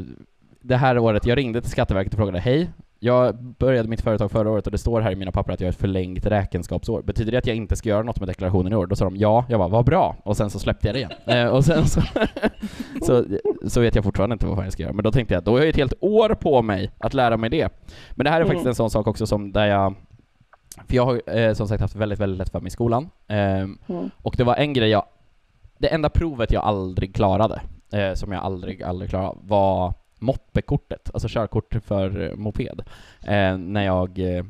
det här året, jag ringde till Skatteverket och frågade hej, jag började mitt företag förra året och det står här i mina papper att jag har ett förlängt räkenskapsår. Betyder det att jag inte ska göra något med deklarationen i år? Då sa de ja, jag bara vad bra, och sen så släppte jag det igen. Eh, och sen så, så, så vet jag fortfarande inte vad fan jag ska göra, men då tänkte jag, då har jag ett helt år på mig att lära mig det. Men det här är faktiskt Mm. en sån sak också som där jag för jag har eh, som sagt haft väldigt, väldigt lätt för mig i skolan. Ehm, Mm. och det var en grej jag det enda provet jag aldrig klarade, eh, som jag aldrig, aldrig klarade, var moppekortet, alltså körkort för eh, moped, eh, när jag eh,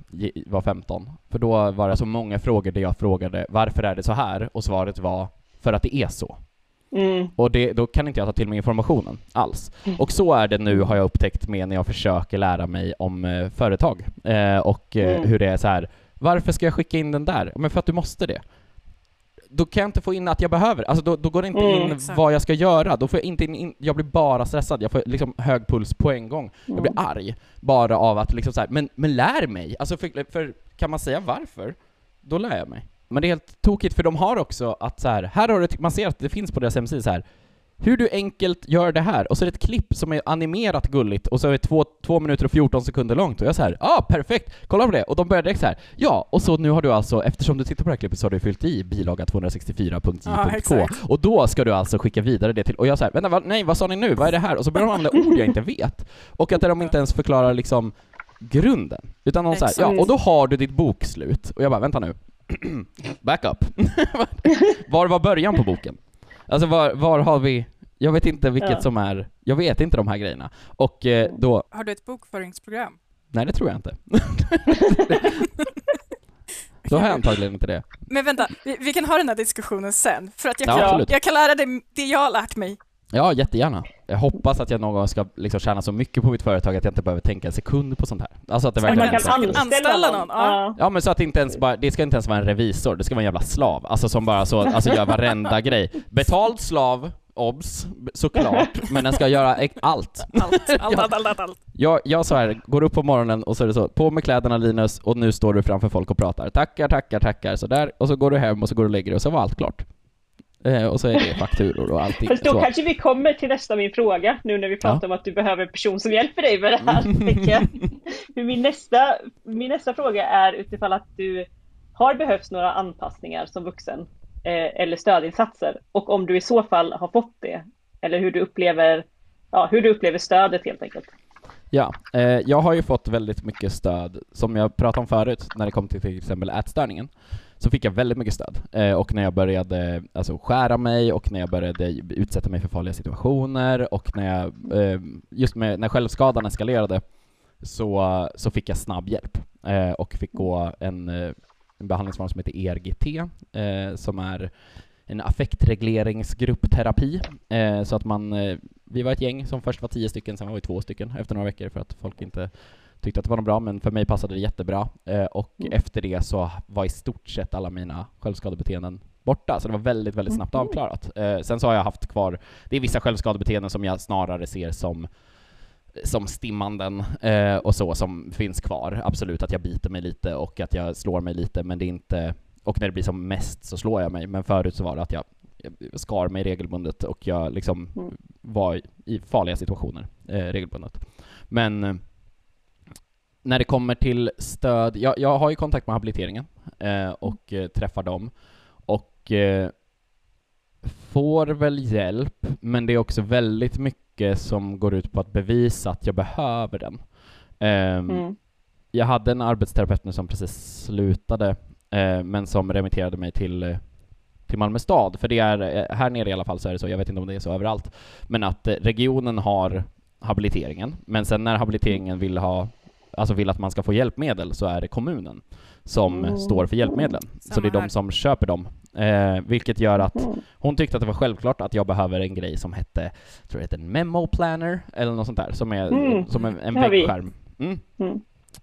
var 15. För då var det så många frågor där jag frågade varför är det så här? Och svaret var för att det är så. Mm. Och det, då kan inte jag ta till mig informationen alls. Mm. Och så är det nu har jag upptäckt med när jag försöker lära mig om eh, företag eh, och eh, Mm. hur det är så här. Varför ska jag skicka in den där? Men för att du måste det. Då kan jag inte få in att jag behöver, alltså då, då går det inte Mm, in exakt. vad jag ska göra. Då får jag inte in, in, jag blir bara stressad, jag får liksom hög puls på en gång. Jag blir Mm. arg bara av att liksom så här, men, men lär mig! Alltså för, för kan man säga varför, då lär jag mig. Men det är helt tokigt för de har också att så här, här har du, man ser att det finns på deras hemsida så här hur du enkelt gör det här, och så är det ett klipp som är animerat gulligt och så är det två, två minuter och 14 sekunder långt och jag säger ah perfekt, kolla på det! Och de börjar direkt så här ja, och så nu har du alltså, eftersom du tittar på det här klippet så har du fyllt i bilaga Ja, 264.j.k exakt. och då ska du alltså skicka vidare det till, och jag säger vänta, va, nej vad sa ni nu, vad är det här? Och så börjar de använda ord jag inte vet, och att de inte ens förklarar liksom grunden, utan de säger ja, och då har du ditt bokslut, och jag bara vänta nu, back up. var var början på boken? Alltså var, var har vi, jag vet inte vilket Ja. som är, jag vet inte de här grejerna. Och eh, då, Har du ett bokföringsprogram? nej det tror jag inte. då har jag antagligen inte det. Men vänta, vi, vi kan ha den här diskussionen sen, för att jag Ja, kan, jag kan lära dig det jag har lärt mig. Ja, jättegärna. Jag hoppas att jag någon gång ska liksom tjäna så mycket på mitt företag att jag inte behöver tänka en sekund på sånt här. Alltså att det verkligen man kan anställa, anställa någon. någon, ja. Ja men så att det inte ens bara, det ska inte ens vara en revisor, det ska vara en jävla slav. Alltså som bara så, alltså gör varenda grej. Betald slav, obs, såklart, men den ska göra. Allt, allt, allt, allt, allt, allt. Jag, jag så här, går upp på morgonen och så är det så, på med kläderna Linus, och nu står du framför folk och pratar. Tackar, tackar, tackar, sådär. Och så går du hem och så går du och lägger dig och så var allt klart. Eh, och så är det fakturor och allting. Fast då Så. kanske vi kommer till nästa min fråga, nu när vi pratar om att du behöver en person som hjälper dig med det här. För min, nästa, min nästa fråga är utifall att du har behövts några anpassningar som vuxen eh, eller stödinsatser och om du i så fall har fått det eller hur du upplever, ja, hur du upplever stödet helt enkelt. Ja, eh, jag har ju fått väldigt mycket stöd, som jag pratade om förut, när det kom till till exempel ätstörningen, så fick jag väldigt mycket stöd. Eh, och när jag började alltså, skära mig och när jag började utsätta mig för farliga situationer och när jag, eh, just med, när självskadan eskalerade, så, så fick jag snabb hjälp eh, och fick gå en, eh, en behandlingsform som heter ERGT, eh, som är en affektregleringsgruppterapi, eh, så att man, eh, vi var ett gäng som först var tio stycken, sen var vi två stycken efter några veckor för att folk inte tyckte att det var något bra, men för mig passade det jättebra. Eh, och Mm. efter det så var i stort sett alla mina självskadebeteenden borta, så det var väldigt, väldigt snabbt Mhm. avklarat. Eh, sen så har jag haft kvar, det är vissa självskadebeteenden som jag snarare ser som som stimmanden eh, och så som finns kvar. Absolut att jag biter mig lite och att jag slår mig lite, men det är inte... Och när det blir som mest så slår jag mig, men förut så var det att jag, jag skar mig regelbundet och jag liksom Mm. var i farliga situationer eh, regelbundet. Men eh, när det kommer till stöd, jag, jag har ju kontakt med habiliteringen eh, och eh, träffar dem. Och eh, får väl hjälp, men det är också väldigt mycket som går ut på att bevisa att jag behöver den. Ehm, Mm. Jag hade en arbetsterapeut nu som precis slutade, eh, men som remitterade mig till, eh, till Malmö stad, för det är, eh, här nere i alla fall så är det så, jag vet inte om det är så överallt, men att regionen har habiliteringen, men sen när habiliteringen vill ha Alltså vill att man ska få hjälpmedel så är det kommunen som Mm. står för hjälpmedlen. så Samma det är de som köper dem. Eh, vilket gör att Mm. hon tyckte att det var självklart att jag behöver en grej som hette, jag tror det heter en memo planner, eller något sånt där, som är Mm, som en, en väggskärm. Mm. Mm.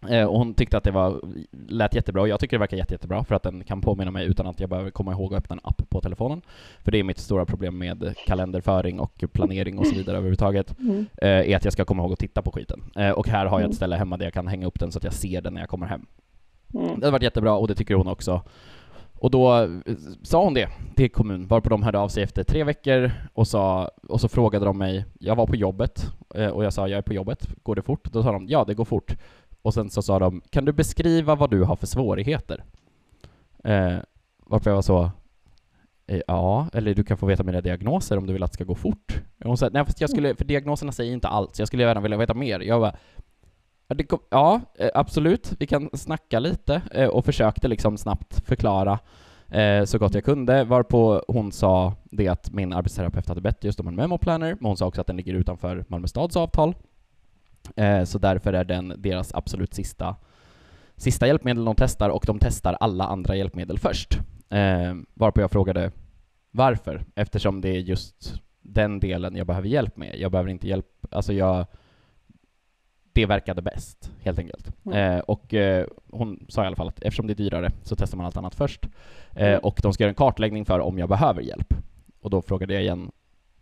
Eh, och hon tyckte att det var, lät jättebra, och jag tycker det verkar jätte, jättebra för att den kan påminna mig utan att jag behöver komma ihåg att öppna en app på telefonen. För det är mitt stora problem med kalenderföring och planering och så vidare överhuvudtaget, Mm. eh, är att jag ska komma ihåg att titta på skiten. Eh, och här har jag Mm. ett ställe hemma där jag kan hänga upp den så att jag ser den när jag kommer hem. Mm. Det har varit jättebra och det tycker hon också. Och då sa hon det till kommun, varpå de hörde av sig efter tre veckor och, sa, och så frågade de mig, jag var på jobbet och jag sa jag är på jobbet, går det fort? Då sa de ja det går fort. Och sen så sa de, kan du beskriva vad du har för svårigheter? Eh, varför jag var så, eh, ja, eller du kan få veta mina diagnoser om du vill att det ska gå fort. Hon sa, nej fast jag skulle, för diagnoserna säger inte allt, så jag skulle gärna vilja veta mer. Jag bara, Ja, kom, ja, eh, absolut. Vi kan snacka lite eh, och försökte liksom snabbt förklara så gott jag kunde, varpå hon sa det att min arbetsterapeut hade bett just om en memo-planner, men hon sa också att den ligger utanför Malmö stads avtal. Eh, så därför är den deras absolut sista, sista hjälpmedel de testar och de testar alla andra hjälpmedel först. Eh, varpå jag frågade varför, eftersom det är just den delen jag behöver hjälp med. Jag behöver inte hjälp, alltså jag det verkade bäst, helt enkelt. Mm. Eh, och eh, hon sa i alla fall att eftersom det är dyrare så testar man allt annat först. Eh, Mm. och de ska göra en kartläggning för om jag behöver hjälp. Och då frågade jag igen,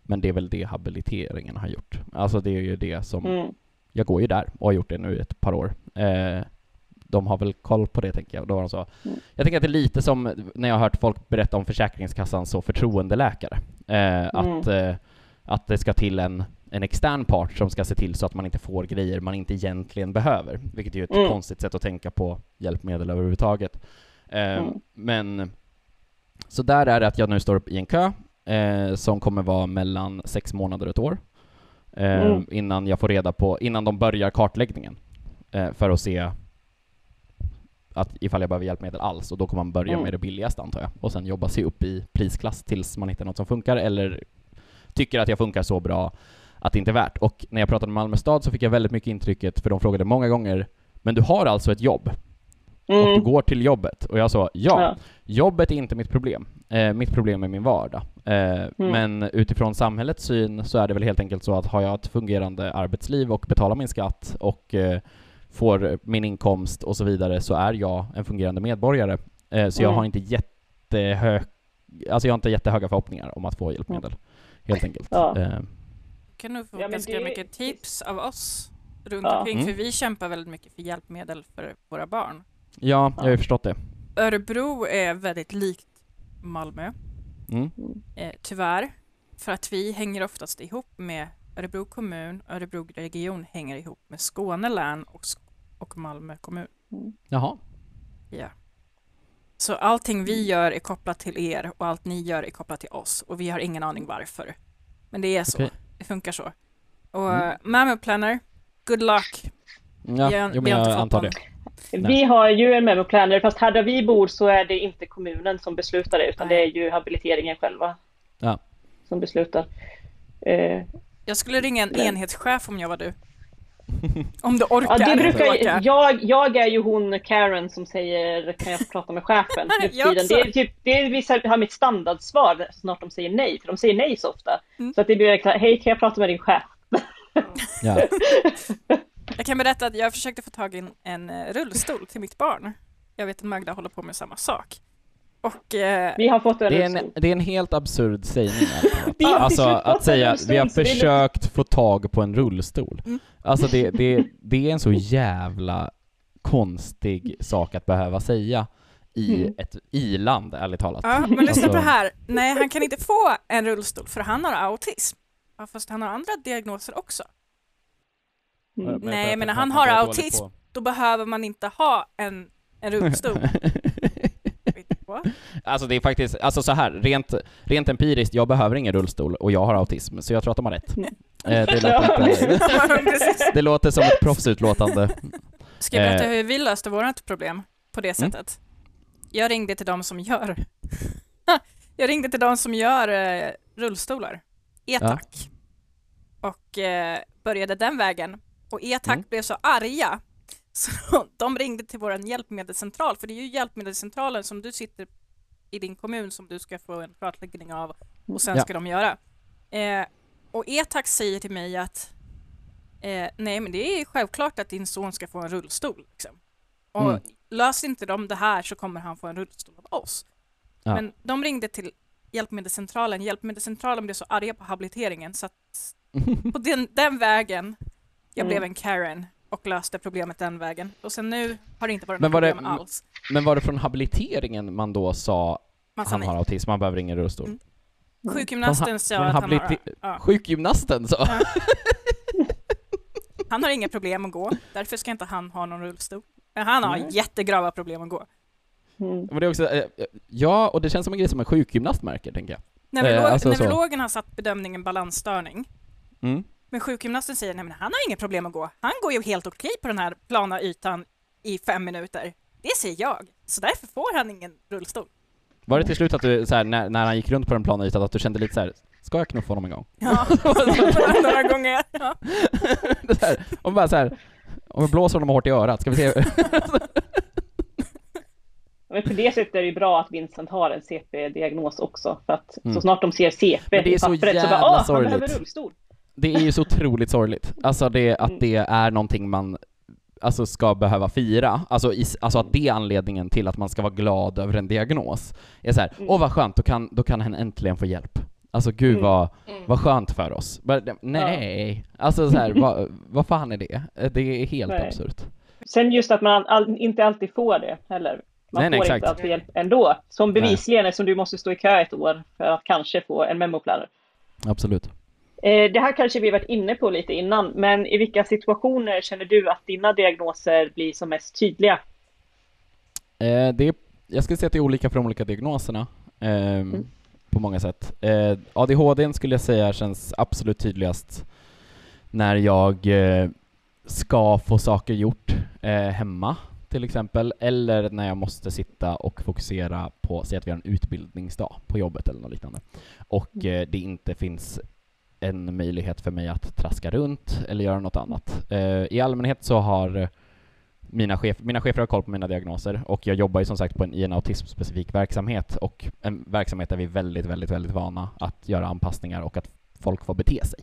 men det är väl det habiliteringen har gjort? Alltså det är ju det som, Mm. Jag går ju där och har gjort det nu i ett par år. Eh, de har väl koll på det tänker jag. Då var de så. Mm. Jag tänker att det är lite som när jag har hört folk berätta om Försäkringskassan så förtroendeläkare. Eh, att, eh, att det ska till en, en extern part som ska se till så att man inte får grejer man inte egentligen behöver. Vilket är ett Mm. konstigt sätt att tänka på hjälpmedel överhuvudtaget. Eh, Mm. Men så där är det att jag nu står upp i en kö eh, som kommer vara mellan sex månader och ett år. Mm. Innan jag får reda på, innan de börjar kartläggningen. Eh, för att se att ifall jag behöver hjälpmedel alls och då kommer man börja Mm. med det billigaste antar jag och sen jobba sig upp i prisklass tills man hittar något som funkar eller tycker att jag funkar så bra att det inte är värt. Och när jag pratade med Malmö stad så fick jag väldigt mycket intrycket, för de frågade många gånger men du har alltså ett jobb och du Mm. går till jobbet? Och jag sa ja, Ja. jobbet är inte mitt problem. Eh, mitt problem är min vardag. Eh, Mm. Men utifrån samhällets syn så är det väl helt enkelt så att har jag ett fungerande arbetsliv och betalar min skatt och eh, får min inkomst och så vidare så är jag en fungerande medborgare. Eh, så jag Mm. har inte jättehög, alltså jag har inte jättehöga förhoppningar om att få hjälpmedel. Helt enkelt. Ja. Eh, kan nog få Ja, ganska det- mycket tips av oss runt Ja. omkring, Mm. för vi kämpar väldigt mycket för hjälpmedel för våra barn. ja, jag har ju förstått det. Örebro är väldigt likt Malmö, Mm. eh, tyvärr. För att vi hänger oftast ihop med Örebro kommun, Örebro region hänger ihop med Skåne län och, Sk- och Malmö kommun. Jaha. Ja. Så allting vi gör är kopplat till er och allt ni gör är kopplat till oss och vi har ingen aning varför. Men det är så. Okej. Det funkar så. Och Mm. mm. Mammo Planner, good luck. Ja, jo, men inte jag fått antar någon. Vi har ju en memoplanner, fast här där vi bor så är det inte kommunen som beslutar det, utan Nej. det är ju habiliteringen själva Ja. som beslutar. Eh, Jag skulle ringa en Nej. enhetschef om jag var du. Om du orkar. ja, det brukar, jag, jag är ju hon Karen som säger kan jag prata med chefen? tiden. Det är typ, det är vissa har mitt standardsvar snart de säger nej, för de säger nej så ofta. Mm. Så att det blir hej kan jag prata med din chef? Ja. Jag kan berätta att jag försökte få tag i en, en eh, rullstol till mitt barn. Jag vet att Magda håller på med samma sak. Och eh, Vi har fått en Det är, en, rullstol. det är en helt absurd sägning. Vi har till alltså att säga rullstol, vi har försökt få tag på en rullstol. Mm. Alltså det, det, det är en så jävla konstig sak att behöva säga i Mm. ett i-land, ärligt talat. ja, men lyssna Alltså- på det här. Nej, han kan inte få en rullstol för han har autism. Ja, fast han har andra diagnoser också. Mm. Nej, att men han har autism. på- Då behöver man inte ha en, en rullstol. Alltså det är faktiskt, alltså så här, rent, rent empiriskt, jag behöver ingen rullstol och jag har autism, så jag tror att de har rätt. Mm. Eh, det, Ja. låter inte, det låter som ett proffsutlåtande. Ska jag berätta Eh. hur vi löste vårt problem på det Mm. sättet? Jag ringde till de som gör Jag ringde till de som gör eh, rullstolar. E-tack. Och eh, började den vägen. Och E-tack Mm. blev så arga så de ringde till vår hjälpmedelscentral, för det är ju hjälpmedelscentralen som du sitter i din kommun som du ska få en kartläggning av och sen Ja. ska de göra. Eh, och E-tax säger till mig att eh, nej men det är självklart att din son ska få en rullstol. Liksom. Och Mm. löser inte de det här så kommer han få en rullstol av oss. Ja. Men de ringde till Hjälpmedelscentralen. Hjälpmedelscentralen blev så arga på habiliteringen så att på den, den vägen, jag Mm. blev en Karen och löste problemet den vägen. Och sen nu har det inte varit något var det- problem alls. Men var det från habiliteringen man då sa Man han nej. har autism, han behöver ingen rullstol? Mm. Sjukgymnasten Men sa att han har, ja, Sjukgymnasten sa? Ja. han har inga problem att gå, därför ska inte han ha någon rullstol. Men han har Nej. jättegrava problem att gå. Mm. Men det är också, eh, ja, och det känns som en grej som en sjukgymnast märker, tänker jag. Neurolog, Eh, alltså så. neurologen har satt bedömningen balansstörning. Mm. Men sjukgymnasten säger nej men han har inga problem att gå. Han går ju helt okej på den här plana ytan i fem minuter. Det ser jag. Så därför får han ingen rullstol. Var det till slut att du, så här, när, när han gick runt på den plana ytan, att du kände lite så här, ska jag knuffa honom en gång? Ja, några gånger. Ja. Det här, och bara så här, om vi blåser honom hårt i örat, ska vi se? Men på det sättet är det ju bra att Vincent har en CP-diagnos också. För att Mm. så snart de ser CP i så pappret så bara, ah, han sorgligt." behöver rullstol. Det är ju så otroligt sorgligt. Alltså det, att Mm. det är någonting man alltså ska behöva fira, alltså, i, alltså att det är anledningen till att man ska vara glad över en diagnos. Är så här, Mm. åh vad skönt, då kan, då kan han äntligen få hjälp. Alltså gud Mm. vad, Mm. vad skönt för oss. Men, nej, alltså så här, vad, vad fan är det? Det är helt Nej. absurt. Sen just att man all, inte alltid får det heller. Man Nej, nej, får exakt. inte alltid hjälp ändå. Som bevisligen eftersom du måste stå i kö ett år för att kanske få en memoplanner. Absolut. Eh, Det här kanske vi varit inne på lite innan, men i vilka situationer känner du att dina diagnoser blir som mest tydliga? Eh, det är, jag skulle säga att det är olika för de olika diagnoserna. ehm, På många sätt. Eh, ADHD skulle jag säga känns absolut tydligast när jag ska få saker gjort hemma till exempel, eller när jag måste sitta och fokusera på, säg att vi har en utbildningsdag på jobbet eller något liknande, och eh, det inte finns en möjlighet för mig att traska runt eller göra något annat. Eh, I allmänhet så har mina, chef, mina chefer har koll på mina diagnoser och jag jobbar ju som sagt på en, i en autismspecifik verksamhet och en verksamhet där vi är väldigt, väldigt, väldigt vana att göra anpassningar och att folk får bete sig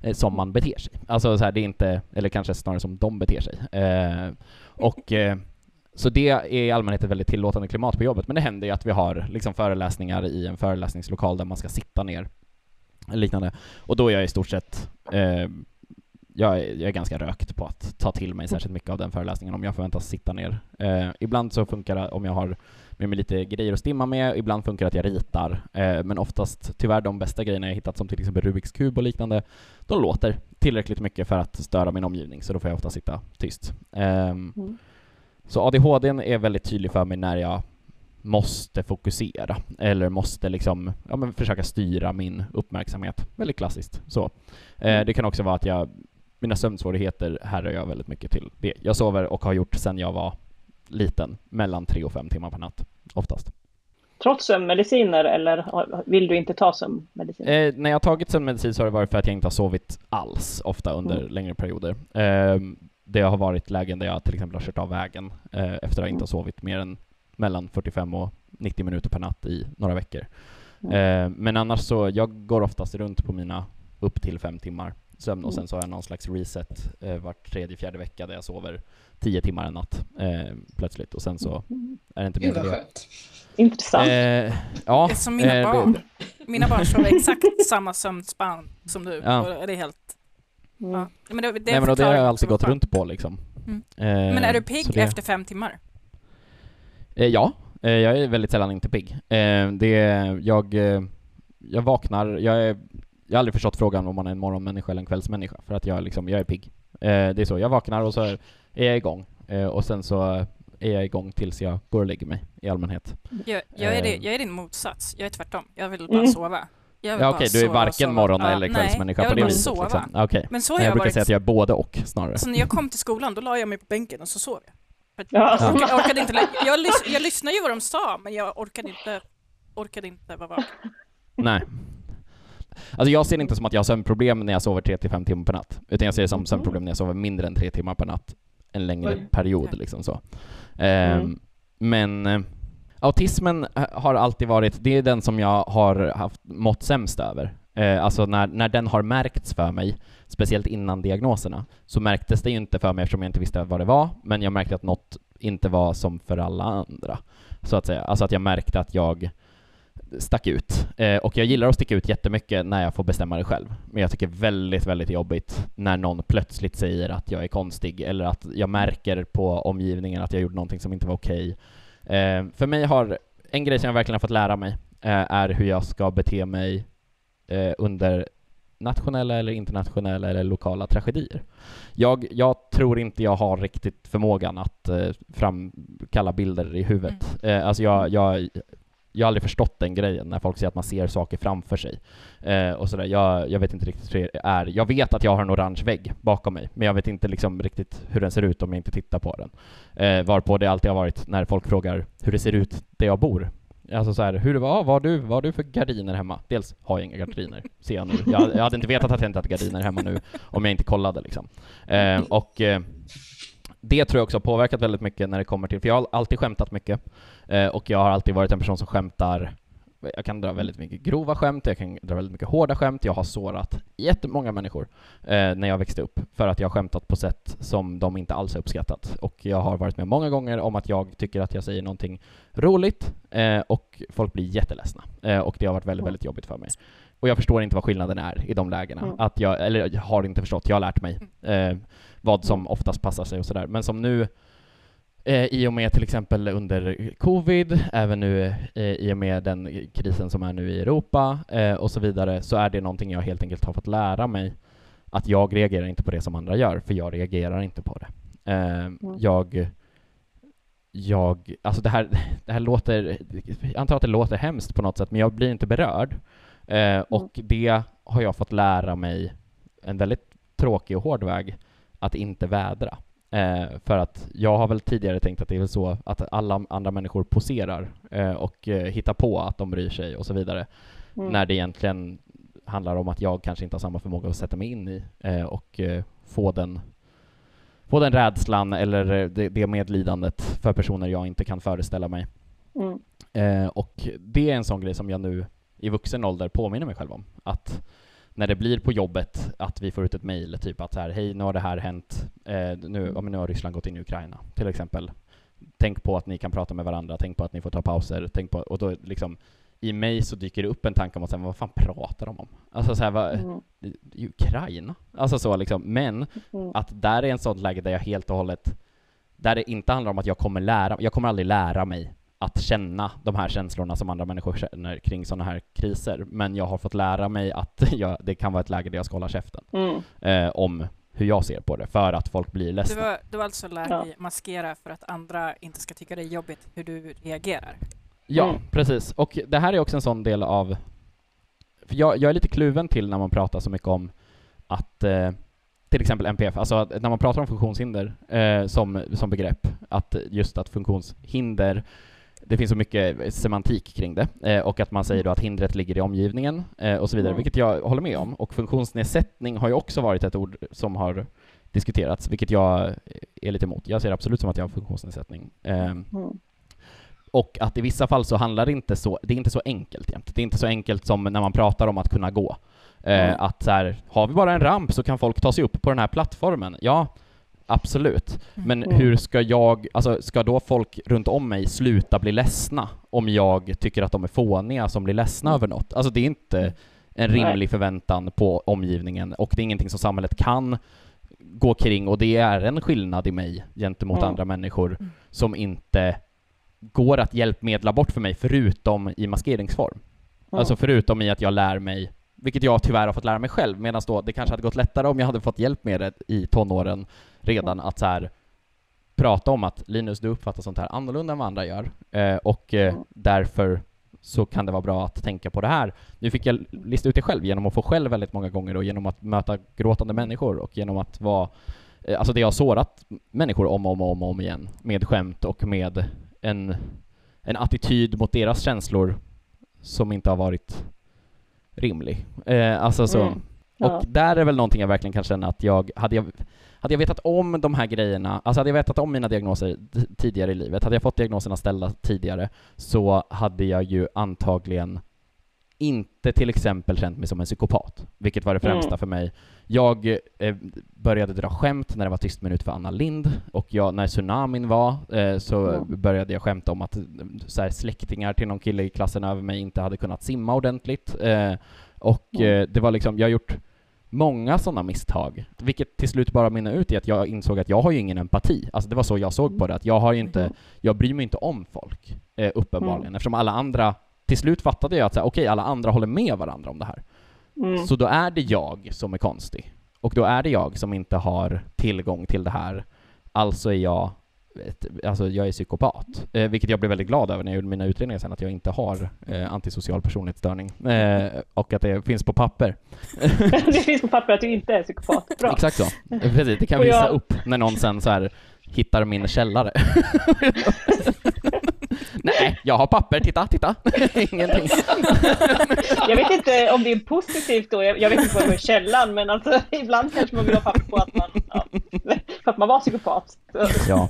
eh, som man beter sig. Alltså så här, det är inte, eller kanske snarare som de beter sig. Eh, och eh, så det är i allmänhet ett väldigt tillåtande klimat på jobbet, men det händer ju att vi har liksom föreläsningar i en föreläsningslokal där man ska sitta ner, liknande. Och då är jag i stort sett eh, jag är, jag är ganska rökt på att ta till mig särskilt mycket av den föreläsningen om jag förväntas sitta ner. Eh, ibland så funkar det om jag har med mig lite grejer att stimma med, ibland funkar det att jag ritar, eh, men oftast tyvärr de bästa grejerna jag hittat som till exempel Rubiks kub och liknande, de låter tillräckligt mycket för att störa min omgivning, så då får jag ofta sitta tyst. Ehm, Mm. Så ADHD är väldigt tydlig för mig när jag måste fokusera, eller måste liksom, ja men försöka styra min uppmärksamhet. Väldigt klassiskt så. Eh, det kan också vara att jag, mina sömnsvårigheter härrör jag väldigt mycket till det. Jag sover och har gjort sedan jag var liten, mellan tre och fem timmar per natt, oftast. Trots sömnmediciner eller har- vill du inte ta sömnmediciner? Eh, när jag har tagit sömnmedicin så har det varit för att jag inte har sovit alls, ofta under Mm. längre perioder. Eh, det har varit lägen där jag till exempel har kört av vägen eh, efter att inte ha sovit mer än mellan 45 och 90 minuter per natt i några veckor. Mm. Eh, men annars så, jag går oftast runt på mina upp till fem timmar sömn och Mm. sen så har jag någon slags reset eh, vart tredje, fjärde vecka där jag sover 10 timmar en natt eh, plötsligt och sen så Mm. är det inte mer det. skönt. Intressant. Eh, ja, Det är som mina eh, barn. Mina barn sover exakt samma sömnspann som du. Ja. Och det är helt... Mm. Ja. Men det, det är Nej men det har jag alltid gått runt på liksom. Mm. Eh, Men är du så pigg det- efter fem timmar? Eh, ja, eh, jag är väldigt sällan inte pigg. Eh, det, jag, eh, jag vaknar, jag, är, jag har aldrig förstått frågan om man är en morgonmänniska eller en kvällsmänniska, för att jag, liksom, jag är pigg. Eh, det är så, jag vaknar och så är jag igång. Eh, och sen så är jag igång tills jag går och lägger mig, i allmänhet. Jag, jag, är, Eh. det, jag är din motsats. Jag är tvärtom. Jag vill bara Mm. sova. Jag vill Ja okej, du är varken morgon Ja, eller nej, kvällsmänniska jag på vill det bara viset sova. liksom. Ja, Okej. Men så har Jag jag, brukar varit. säga att jag är både och, snarare. Så när jag kom till skolan, då la jag mig på bänken och så sov jag. Ja. Jag, orkade, jag, orkade inte, jag, lys, jag lyssnade ju vad de sa, men jag orkade inte, orkade inte vara vaken. Nej. Alltså jag ser det inte som att jag har sömnproblem när jag sover 3-5 timmar per natt, utan jag ser det som Mhm. sömnproblem när jag sover mindre än 3 timmar per natt en längre Oj. period liksom så. Ehm, Mm. Men eh, autismen har alltid varit, det är den som jag har haft mått sämst över. Eh, alltså när, när den har märkts för mig, speciellt innan diagnoserna, så märktes det ju inte för mig eftersom jag inte visste vad det var, men jag märkte att något inte var som för alla andra, så att säga. Alltså att jag märkte att jag stack ut. Eh, och jag gillar att sticka ut jättemycket när jag får bestämma det själv. Men jag tycker väldigt, väldigt jobbigt när någon plötsligt säger att jag är konstig eller att jag märker på omgivningen att jag gjorde någonting som inte var okej. Eh, för mig har en grej som jag verkligen har fått lära mig eh, är hur jag ska bete mig eh, under nationella eller internationella eller lokala tragedier. Jag, jag tror inte jag har riktigt förmågan att eh, framkalla bilder i huvudet. Eh, alltså jag, jag, jag har aldrig förstått den grejen när folk säger att man ser saker framför sig. Eh, och sådär. Jag, jag vet inte riktigt hur det är. Jag vet att jag har en orange vägg bakom mig, men jag vet inte liksom riktigt hur den ser ut om jag inte tittar på den. Eh, varpå det alltid har varit när folk frågar hur det ser ut där jag bor. Alltså så här, hur det var, vad har du, vad har du för gardiner hemma? Dels har jag inga gardiner, ser jag nu. Jag, jag hade inte vetat att jag inte hade gardiner hemma nu om jag inte kollade liksom. Eh, och eh, det tror jag också har påverkat väldigt mycket när det kommer till, för jag har alltid skämtat mycket eh, och jag har alltid varit en person som skämtar jag kan dra väldigt mycket grova skämt, jag kan dra väldigt mycket hårda skämt, jag har sårat jättemånga människor eh, när jag växte upp för att jag har skämtat på sätt som de inte alls har uppskattat. Och jag har varit med många gånger om att jag tycker att jag säger någonting roligt eh, och folk blir jätteledsna. Eh, och det har varit väldigt, väldigt jobbigt för mig. Och jag förstår inte vad skillnaden är i de lägena. Mm. Att jag, eller jag har inte förstått, jag har lärt mig eh, vad som oftast passar sig och sådär. Men som nu Eh, I och med till exempel under covid, även nu eh, i och med den krisen som är nu i Europa eh, och så vidare, så är det någonting jag helt enkelt har fått lära mig att jag reagerar inte på det som andra gör, för jag reagerar inte på det. Eh, Jag, jag, alltså det här, det här låter, jag antar att det låter hemskt på något sätt, men jag blir inte berörd. Eh, och det har jag fått lära mig en väldigt tråkig och hård väg att inte vädra. Eh, för att jag har väl tidigare tänkt att det är väl så att alla andra människor poserar eh, och eh, hittar på att de bryr sig och så vidare. Mm. När det egentligen handlar om att jag kanske inte har samma förmåga att sätta mig in i eh, och eh, få den få den rädslan eller eh, det, det medlidandet för personer jag inte kan föreställa mig. Mm. Och det är en sån grej som jag nu i vuxen ålder påminner mig själv om. Att när det blir på jobbet att vi får ut ett mejl, typ att så här, hej, nu har det här hänt, eh, nu, ja, men nu har Ryssland gått in i Ukraina, till exempel. Tänk på att ni kan prata med varandra, tänk på att ni får ta pauser, tänk på, och då liksom i mig så dyker det upp en tanke om att säga, vad fan pratar de om? Alltså så här, vad, Mm. Ukraina? Alltså så liksom, men Mm. att där är en sån läge där jag helt och hållet, där det inte handlar om att jag kommer lära, jag kommer aldrig lära mig att känna de här känslorna som andra människor känner kring sådana här kriser, men jag har fått lära mig att jag, det kan vara ett läge där jag ska hålla käften Mm. eh, om hur jag ser på det, för att folk blir Du ledsna. har, du har alltså lärt dig maskera för att andra inte ska tycka det är jobbigt hur du reagerar. Ja, Mm. precis. Och det här är också en sån del av... För jag, jag är lite kluven till när man pratar så mycket om att eh, till exempel NPF, alltså att när man pratar om funktionshinder eh, som, som begrepp, att just att funktionshinder det finns så mycket semantik kring det eh, och att man säger då att hindret ligger i omgivningen eh, och så vidare, Mm. vilket jag håller med om. Och funktionsnedsättning har ju också varit ett ord som har diskuterats, vilket jag är lite emot. Jag ser absolut som att jag har funktionsnedsättning. Eh, Mm. och att i vissa fall så handlar det inte så, det är inte så enkelt jämt. Det är inte så enkelt som när man pratar om att kunna gå. Eh, Mm. Att så här, har vi bara en ramp så kan folk ta sig upp på den här plattformen. Ja, absolut. Men Mm. hur ska jag, alltså ska då folk runt om mig sluta bli ledsna om jag tycker att de är fåniga som blir ledsna över något? Alltså det är inte en rimlig förväntan på omgivningen och det är ingenting som samhället kan gå kring och det är en skillnad i mig gentemot Mm. andra människor Mm. som inte går att hjälpmedla bort för mig förutom i maskeringsform. Mm. Alltså förutom i att jag lär mig, vilket jag tyvärr har fått lära mig själv, medan då det kanske hade gått lättare om jag hade fått hjälp med det i tonåren redan, att så här prata om att Linus, du uppfattar sånt här annorlunda än vad andra gör, eh, och eh, Mm. därför så kan det vara bra att tänka på det här. Nu fick jag lista ut det själv genom att få skäll väldigt många gånger och genom att möta gråtande människor och genom att vara eh, Alltså det har sårat människor om och om och om, om igen med skämt och med en, en attityd mot deras känslor som inte har varit rimlig. Eh, alltså så. Mm. Ja. Och där är väl någonting jag verkligen kan känna att jag, hade jag, hade jag vetat om de här grejerna, alltså hade jag vetat om mina diagnoser tidigare i livet, hade jag fått diagnoserna ställda tidigare, så hade jag ju antagligen inte till exempel känt mig som en psykopat, vilket var det främsta Mm. för mig. Jag eh, började dra skämt när det var tyst minut för Anna Lind och jag, när tsunamin var eh, så Mm. började jag skämta om att eh, så här, släktingar till någon kille i klassen över mig inte hade kunnat simma ordentligt. Eh, och Mm. det var liksom, jag har gjort många sådana misstag, vilket till slut bara mynnar ut i att jag insåg att jag har ju ingen empati. Alltså det var så jag såg på det, att jag har inte, Mm. jag bryr mig inte om folk, eh, uppenbarligen, Mm. eftersom alla andra, till slut fattade jag att okej, alla andra håller med varandra om det här. Mm. Så då är det jag som är konstig. Och då är det jag som inte har tillgång till det här. Alltså är jag, ett, alltså jag är psykopat. Eh, vilket jag blev väldigt glad över när jag gjorde mina utredningar sen, att jag inte har eh, antisocial personlighetsstörning. Eh, och att det finns på papper. det finns på papper att du inte är psykopat. Bra. Exakt så. Precis, det kan Och visa jag- upp när någon sen så här hittar min källare. Nej, jag har papper, titta, titta. Ingenting. Jag vet inte om det är positivt då, jag, jag vet inte vad som är källan, men alltså ibland kanske man vill ha papper på att man, ja, för att man var psykopat. Ja.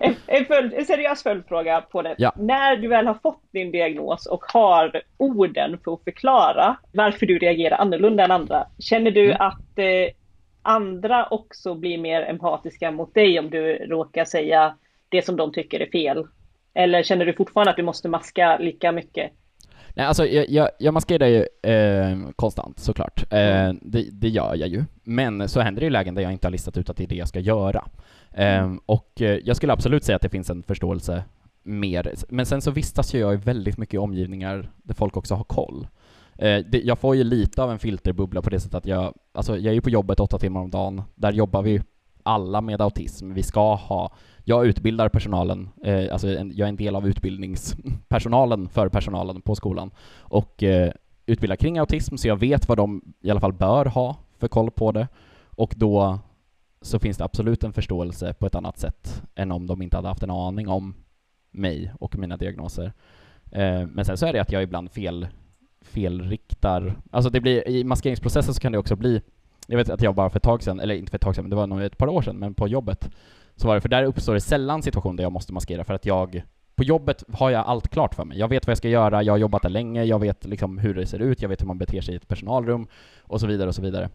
En, en, följd, en seriös följdfråga på det. Ja. När du väl har fått din diagnos och har orden för att förklara varför du reagerar annorlunda än andra, känner du Mm. att eh, andra också blir mer empatiska mot dig om du råkar säga det som de tycker är fel? Eller känner du fortfarande att du måste maska lika mycket? Nej, alltså jag, jag, jag maskerar ju eh, konstant såklart. Eh, det, det gör jag ju. Men så händer det ju lägen där jag inte har listat ut att det är det jag ska göra. Eh, och eh, jag skulle absolut säga att det finns en förståelse mer. Men sen så vistas ju jag i väldigt mycket omgivningar där folk också har koll. Eh, det, jag får ju lite av en filterbubbla på det sättet att jag, alltså jag är ju på jobbet åtta timmar om dagen. Där jobbar vi alla med autism. Vi ska ha jag utbildar personalen, eh, alltså en, jag är en del av utbildningspersonalen för personalen på skolan och eh, utbildar kring autism så jag vet vad de i alla fall bör ha för koll på det och då så finns det absolut en förståelse på ett annat sätt än om de inte hade haft en aning om mig och mina diagnoser. Eh, men sen så är det att jag ibland fel, felriktar, alltså det blir, i maskeringsprocessen så kan det också bli, jag vet att jag bara för ett tag sedan, eller inte för ett tag sedan, men det var nog ett par år sedan, men på jobbet så var det, för där uppstår det sällan situationer där jag måste maskera för att jag på jobbet har jag allt klart för mig. Jag vet vad jag ska göra, jag har jobbat där länge, jag vet liksom hur det ser ut, jag vet hur man beter sig i ett personalrum och så vidare och så vidare.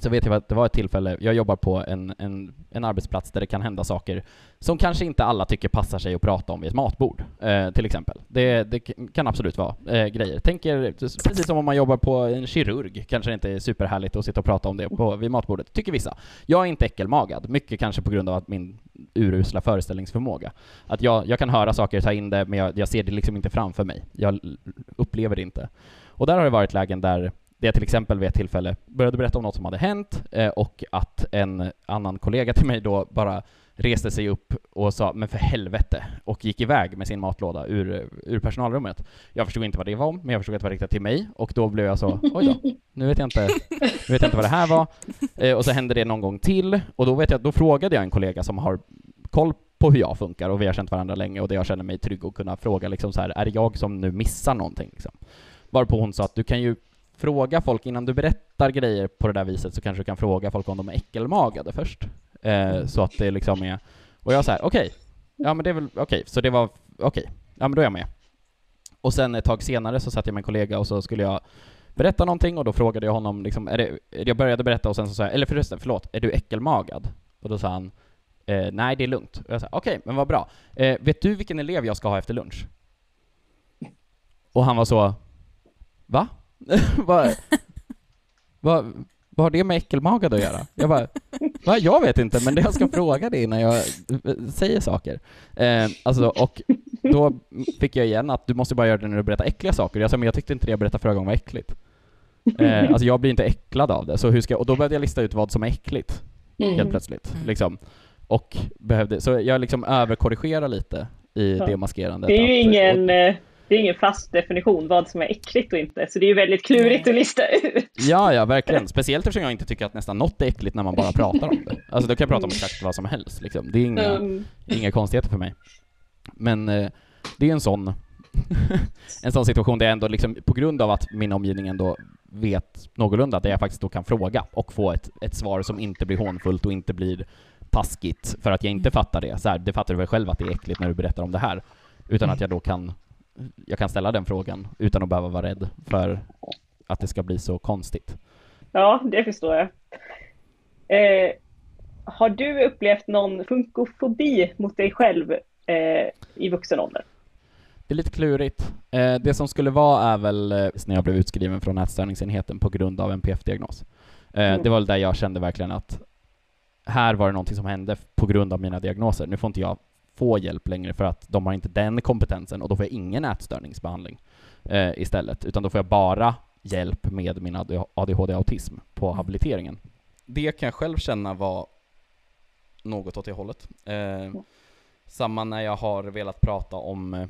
Så vet jag att det var ett tillfälle, jag jobbar på en, en, en arbetsplats där det kan hända saker som kanske inte alla tycker passar sig att prata om vid ett matbord, eh, till exempel. Det, det kan absolut vara eh, grejer. Tänker, precis som om man jobbar på en kirurg, kanske det inte är superhärligt att sitta och prata om det på, vid matbordet, tycker vissa. Jag är inte äckelmagad, mycket kanske på grund av att min urusla föreställningsförmåga. Att jag, jag kan höra saker, ta in det, men jag, jag ser det liksom inte framför mig. Jag upplever det inte. Och där har det varit lägen där det jag till exempel vid ett tillfälle började berätta om något som hade hänt eh, och att en annan kollega till mig då bara reste sig upp och sa ”men för helvete” och gick iväg med sin matlåda ur, ur personalrummet. Jag förstod inte vad det var om, men jag förstod att det var riktat till mig och då blev jag så ”oj då, nu vet jag inte, nu vet jag inte vad det här var”. Eh, och så hände det någon gång till och då vet jag, då frågade jag en kollega som har koll på hur jag funkar och vi har känt varandra länge och där jag känner mig trygg och kunna fråga liksom så här, är det jag som nu missar någonting? Liksom. Varpå hon sa att du kan ju fråga folk innan du berättar grejer på det där viset så kanske du kan fråga folk om de är äckelmagade först. Eh, så att det liksom är... Och jag så här, okej, ja men det är väl okej, så det var okej, ja men då är jag med. Och sen ett tag senare så satt jag med en kollega och så skulle jag berätta någonting och då frågade jag honom liksom, är det, jag började berätta och sen så sa jag, eller förresten, förlåt, är du äckelmagad? Och då sa han, eh, nej det är lugnt. Och jag sa, okej, men vad bra. Eh, vet du vilken elev jag ska ha efter lunch? Och han var så, va? vad, vad, vad har det med äckelmagad att göra? Jag bara, va? Jag vet inte, men det jag ska fråga dig innan jag eh, säger saker. Eh, alltså, och då fick jag igen att du måste bara göra det när du berättar äckliga saker. Jag sa, men jag tyckte inte det jag berättade förra gången var äckligt. Eh, alltså jag blir inte äcklad av det, så hur ska, och då började jag lista ut vad som är äckligt, helt Mm. plötsligt. Mm. Liksom. Och behövde, så jag liksom överkorrigerar lite i Ja. det maskerandet. Det är ju att- ingen, och- eh, det är ingen fast definition vad som är äckligt och inte, så det är ju väldigt klurigt att lista ut. Ja, ja, verkligen. Speciellt eftersom jag inte tycker att nästan något är äckligt när man bara pratar om det. Alltså då kan jag prata om exakt vad som helst liksom. Det är inga, Mm. inga konstigheter för mig. Men eh, det är en sån, en sån situation där jag ändå liksom, på grund av att min omgivning ändå vet någorlunda, där jag faktiskt då kan fråga och få ett, ett svar som inte blir hånfullt och inte blir taskigt för att jag inte fattar det. Så här, det fattar du väl själv att det är äckligt när du berättar om det här. Utan att jag då kan, jag kan ställa den frågan utan att behöva vara rädd för att det ska bli så konstigt. Ja, det förstår jag. Eh, har du upplevt någon funkofobi mot dig själv eh, i vuxen ålder? Det är lite klurigt. Eh, det som skulle vara är väl eh, när jag blev utskriven från ätstörningsenheten på grund av en PF-diagnos. Eh, Mm. Det var väl där jag kände verkligen att här var det någonting som hände på grund av mina diagnoser. Nu får inte jag få hjälp längre för att de har inte den kompetensen och då får jag ingen ätstörningsbehandling eh, istället, utan då får jag bara hjälp med min ADHD-autism på habiliteringen. Det kan jag själv känna var något åt det hållet. Eh, samma när jag har velat prata om eh,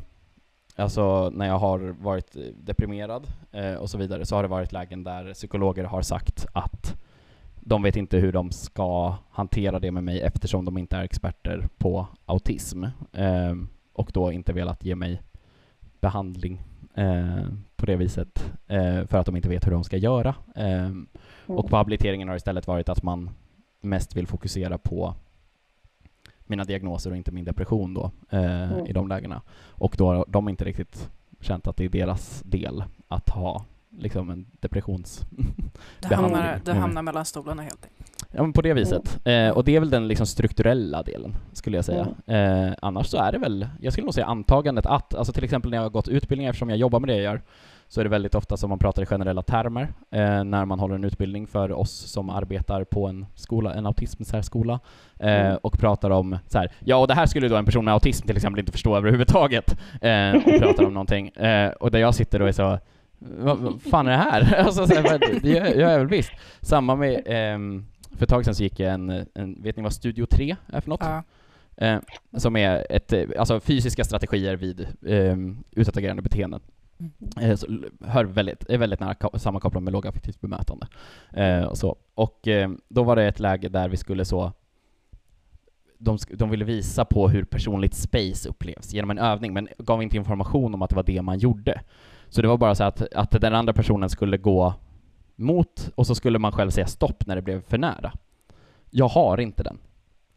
Alltså när jag har varit deprimerad eh, och så vidare så har det varit lägen där psykologer har sagt att de vet inte hur de ska hantera det med mig eftersom de inte är experter på autism. Eh, och då inte velat ge mig behandling eh, på det viset eh, för att de inte vet hur de ska göra. Eh, och på habiliteringen har istället varit att man mest vill fokusera på mina diagnoser och inte min depression då eh, Mm. i de lägena. Och då har de inte riktigt känt att det är deras del att ha liksom en depressions... Du behandling. hamnar, Mm. hamnar mellan stolarna helt enkelt. Ja, men på det viset. Eh, och det är väl den liksom strukturella delen, skulle jag säga. Eh, annars så är det väl, jag skulle nog säga antagandet att, alltså till exempel när jag har gått utbildningar, eftersom jag jobbar med det jag gör, så är det väldigt ofta som man pratar i generella termer eh, när man håller en utbildning för oss som arbetar på en skola, en autismsärskola, eh, Mm. och pratar om så här, ja och det här skulle då en person med autism till exempel inte förstå överhuvudtaget, eh, och pratar om någonting, eh, och där jag sitter och är så vad, fan är det här? alltså, så här det gör jag väl visst. Samma med, ehm, för ett tag sedan så gick jag en, en, vet ni vad Studio 3 är för något? Ja. Eh, som är ett, eh, alltså fysiska strategier vid eh, utåtagerande beteenden. Mm. Eh, så hör väldigt, är väldigt nära sammankopplat med lågaffektivt bemötande. Eh, och så. Och eh, då var det ett läge där vi skulle så de, de ville visa på hur personligt space upplevs genom en övning, men gav inte information om att det var det man gjorde. Så det var bara så att, att den andra personen skulle gå mot, och så skulle man själv säga stopp när det blev för nära. Jag har inte den.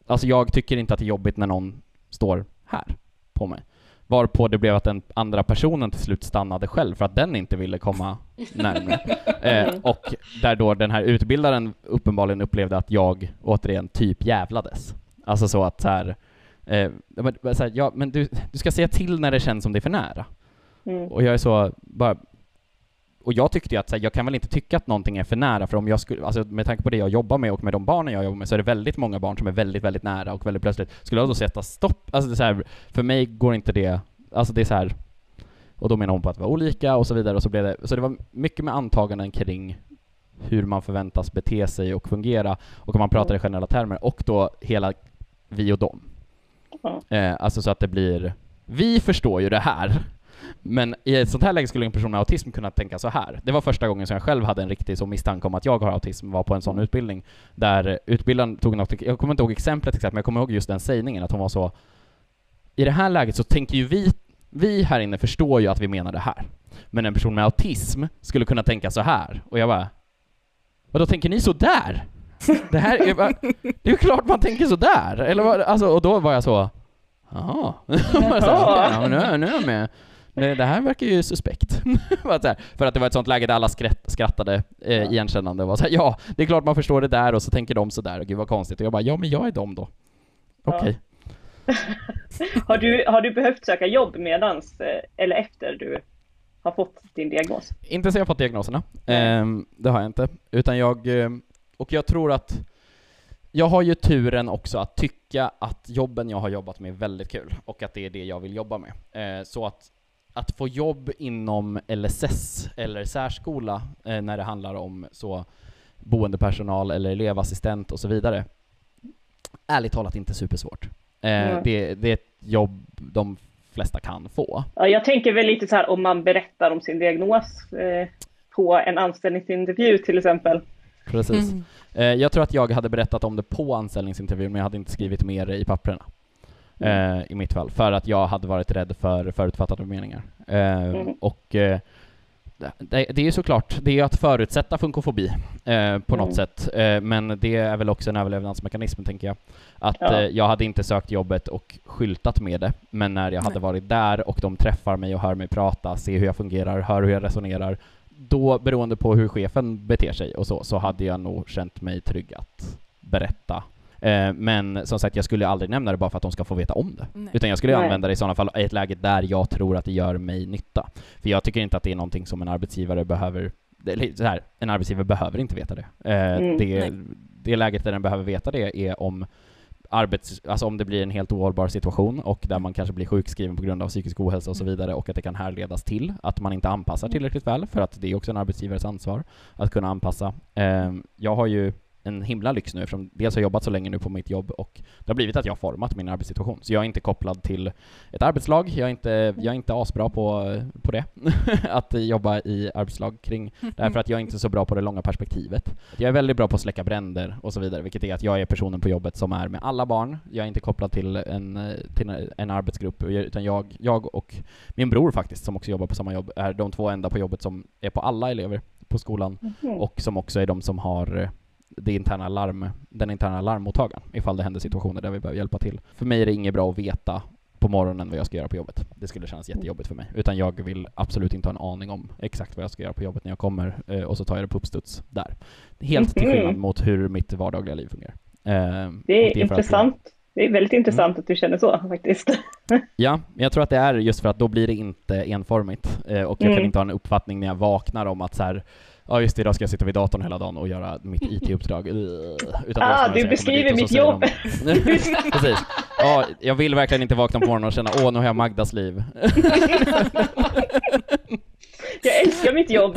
Alltså jag tycker inte att det är jobbigt när någon står här på mig. Varpå det blev att den andra personen till slut stannade själv för att den inte ville komma närmare. Eh, och där då den här utbildaren uppenbarligen upplevde att jag återigen typ jävlades. Alltså så att så här, eh, så här ja men du, du ska säga till när det känns som det är för nära. Mm. Och jag är så, bara... Och jag tyckte ju att så här, jag kan väl inte tycka att någonting är för nära, för om jag skulle, alltså med tanke på det jag jobbar med och med de barnen jag jobbar med, så är det väldigt många barn som är väldigt, väldigt nära och väldigt plötsligt. Skulle jag då sätta stopp? Alltså det är så här, för mig går inte det, alltså det är så här. Och då menar hon på att det var olika och så vidare, och så blev det, så det var mycket med antaganden kring hur man förväntas bete sig och fungera, och om man pratar i generella termer, och då hela vi och dem. Ja. Eh, alltså så att det blir, vi förstår ju det här, men i ett sånt här läge skulle en person med autism kunna tänka så här. Det var första gången som jag själv hade en riktig så misstanke om att jag har autism, var på en sån utbildning, där utbildaren tog något, jag kommer inte ihåg exemplet exakt, men jag kommer ihåg just den sägningen, att hon var så, i det här läget så tänker ju vi, vi här inne förstår ju att vi menar det här, men en person med autism skulle kunna tänka så här, och jag bara, vad då tänker ni så där? Det här är bara, det är ju klart man tänker så där, eller vad, alltså, och då var jag så, jaha, ja, men nu, nu är jag med. Det, det här verkar ju suspekt. För att det var ett sånt läge där alla skratt, skrattade eh, igenkännande och var såhär, ja, det är klart man förstår det där och så tänker de sådär, och gud vad konstigt. Och jag bara, ja men jag är dem då. Okej. Har, du, har du behövt söka jobb medans eh, eller efter du har fått din diagnos? Inte så jag fått diagnoserna. Ehm, det har jag inte. Utan jag, ehm, och jag tror att jag har ju turen också att tycka att jobben jag har jobbat med är väldigt kul och att det är det jag vill jobba med. Eh, så att, att få jobb inom LSS eller särskola eh, när det handlar om så boendepersonal eller elevassistent och så vidare, ärligt talat inte supersvårt. Eh, Mm. det, det är ett jobb de flesta kan få. Ja, jag tänker väl lite så här om man berättar om sin diagnos eh, på en anställningsintervju till exempel. Precis. Mm. Eh, jag tror att jag hade berättat om det på anställningsintervjun, men jag hade inte skrivit mer det i papperna. Eh, I mitt fall, för att jag hade varit rädd för förutfattade meningar. Eh, Mm. Och eh, det, det är ju såklart, det är att förutsätta funkofobi eh, på något Mm. sätt, eh, men det är väl också en överlevnadsmekanism, tänker jag. Att Ja. eh, jag hade inte sökt jobbet och skyltat med det, men när jag hade varit där och de träffar mig och hör mig prata, ser hur jag fungerar, hör hur jag resonerar, då beroende på hur chefen beter sig och så, så hade jag nog känt mig trygg att berätta. Eh, men som sagt, jag skulle aldrig nämna det bara för att de ska få veta om det. Nej. Utan jag skulle Nej. använda det i sådana fall i ett läge där jag tror att det gör mig nytta. För jag tycker inte att det är någonting som en arbetsgivare behöver, så här, en arbetsgivare behöver inte veta det. Eh, Mm, det, det läget där den behöver veta det är om arbets, alltså om det blir en helt ohållbar situation och där man kanske blir sjukskriven på grund av psykisk ohälsa och så vidare och att det kan härledas till att man inte anpassar tillräckligt väl för att det är också en arbetsgivares ansvar att kunna anpassa. Eh, jag har ju en himla lyx nu eftersom dels har jag jobbat så länge nu på mitt jobb och det har blivit att jag har format min arbetssituation. Så jag är inte kopplad till ett arbetslag, jag är inte, jag är inte asbra på, på det, att jobba i arbetslag kring, därför att jag är inte så bra på det långa perspektivet. Jag är väldigt bra på att släcka bränder och så vidare, vilket är att jag är personen på jobbet som är med alla barn, jag är inte kopplad till en, till en arbetsgrupp, utan jag, jag och min bror faktiskt, som också jobbar på samma jobb, är de två enda på jobbet som är på alla elever på skolan Mhm. och som också är de som har det interna larm, den interna larmmottagaren ifall det händer situationer där vi behöver hjälpa till. För mig är det inget bra att veta på morgonen vad jag ska göra på jobbet. Det skulle kännas jättejobbigt för mig. Utan jag vill absolut inte ha en aning om exakt vad jag ska göra på jobbet när jag kommer eh, och så tar jag det på uppstuds där. Helt till Mhm. skillnad mot hur mitt vardagliga liv fungerar. Eh, Det är för att- intressant. Det är väldigt intressant Mm. att du känner så faktiskt. Ja, jag tror att det är just för att då blir det inte enformigt. Eh, och jag Mm. kan inte ha en uppfattning när jag vaknar om att så här, ja just det, idag ska jag sitta vid datorn hela dagen och göra mitt IT-uppdrag. Utan det Ah, du beskriver mitt jobb. de- Precis. Ja, jag vill verkligen inte vakna på morgonen och känna, åh nu har jag Magdas liv. Jag älskar mitt jobb.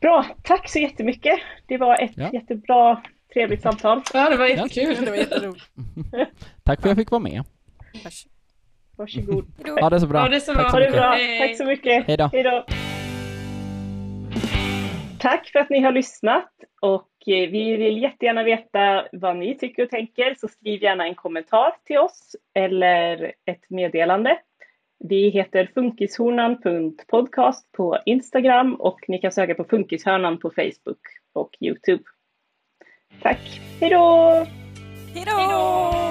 Bra, tack så jättemycket. Det var ett Ja. jättebra, trevligt samtal. Ja, det var Det jättekul. var jätteroligt. Tack för att jag fick vara med. Vars- Varsågod. Hejdå. Ha det så bra. Ha det så Tack bra. så mycket. bra. Hej. Tack så mycket. Hej då. Hej då. Tack för att ni har lyssnat och eh, vi vill jättegärna veta vad ni tycker och tänker så skriv gärna en kommentar till oss eller ett meddelande. Vi heter funkishörnan.podcast på Instagram och ni kan söka på Funkishörnan på Facebook och Youtube. Tack, hej då! Hejdå!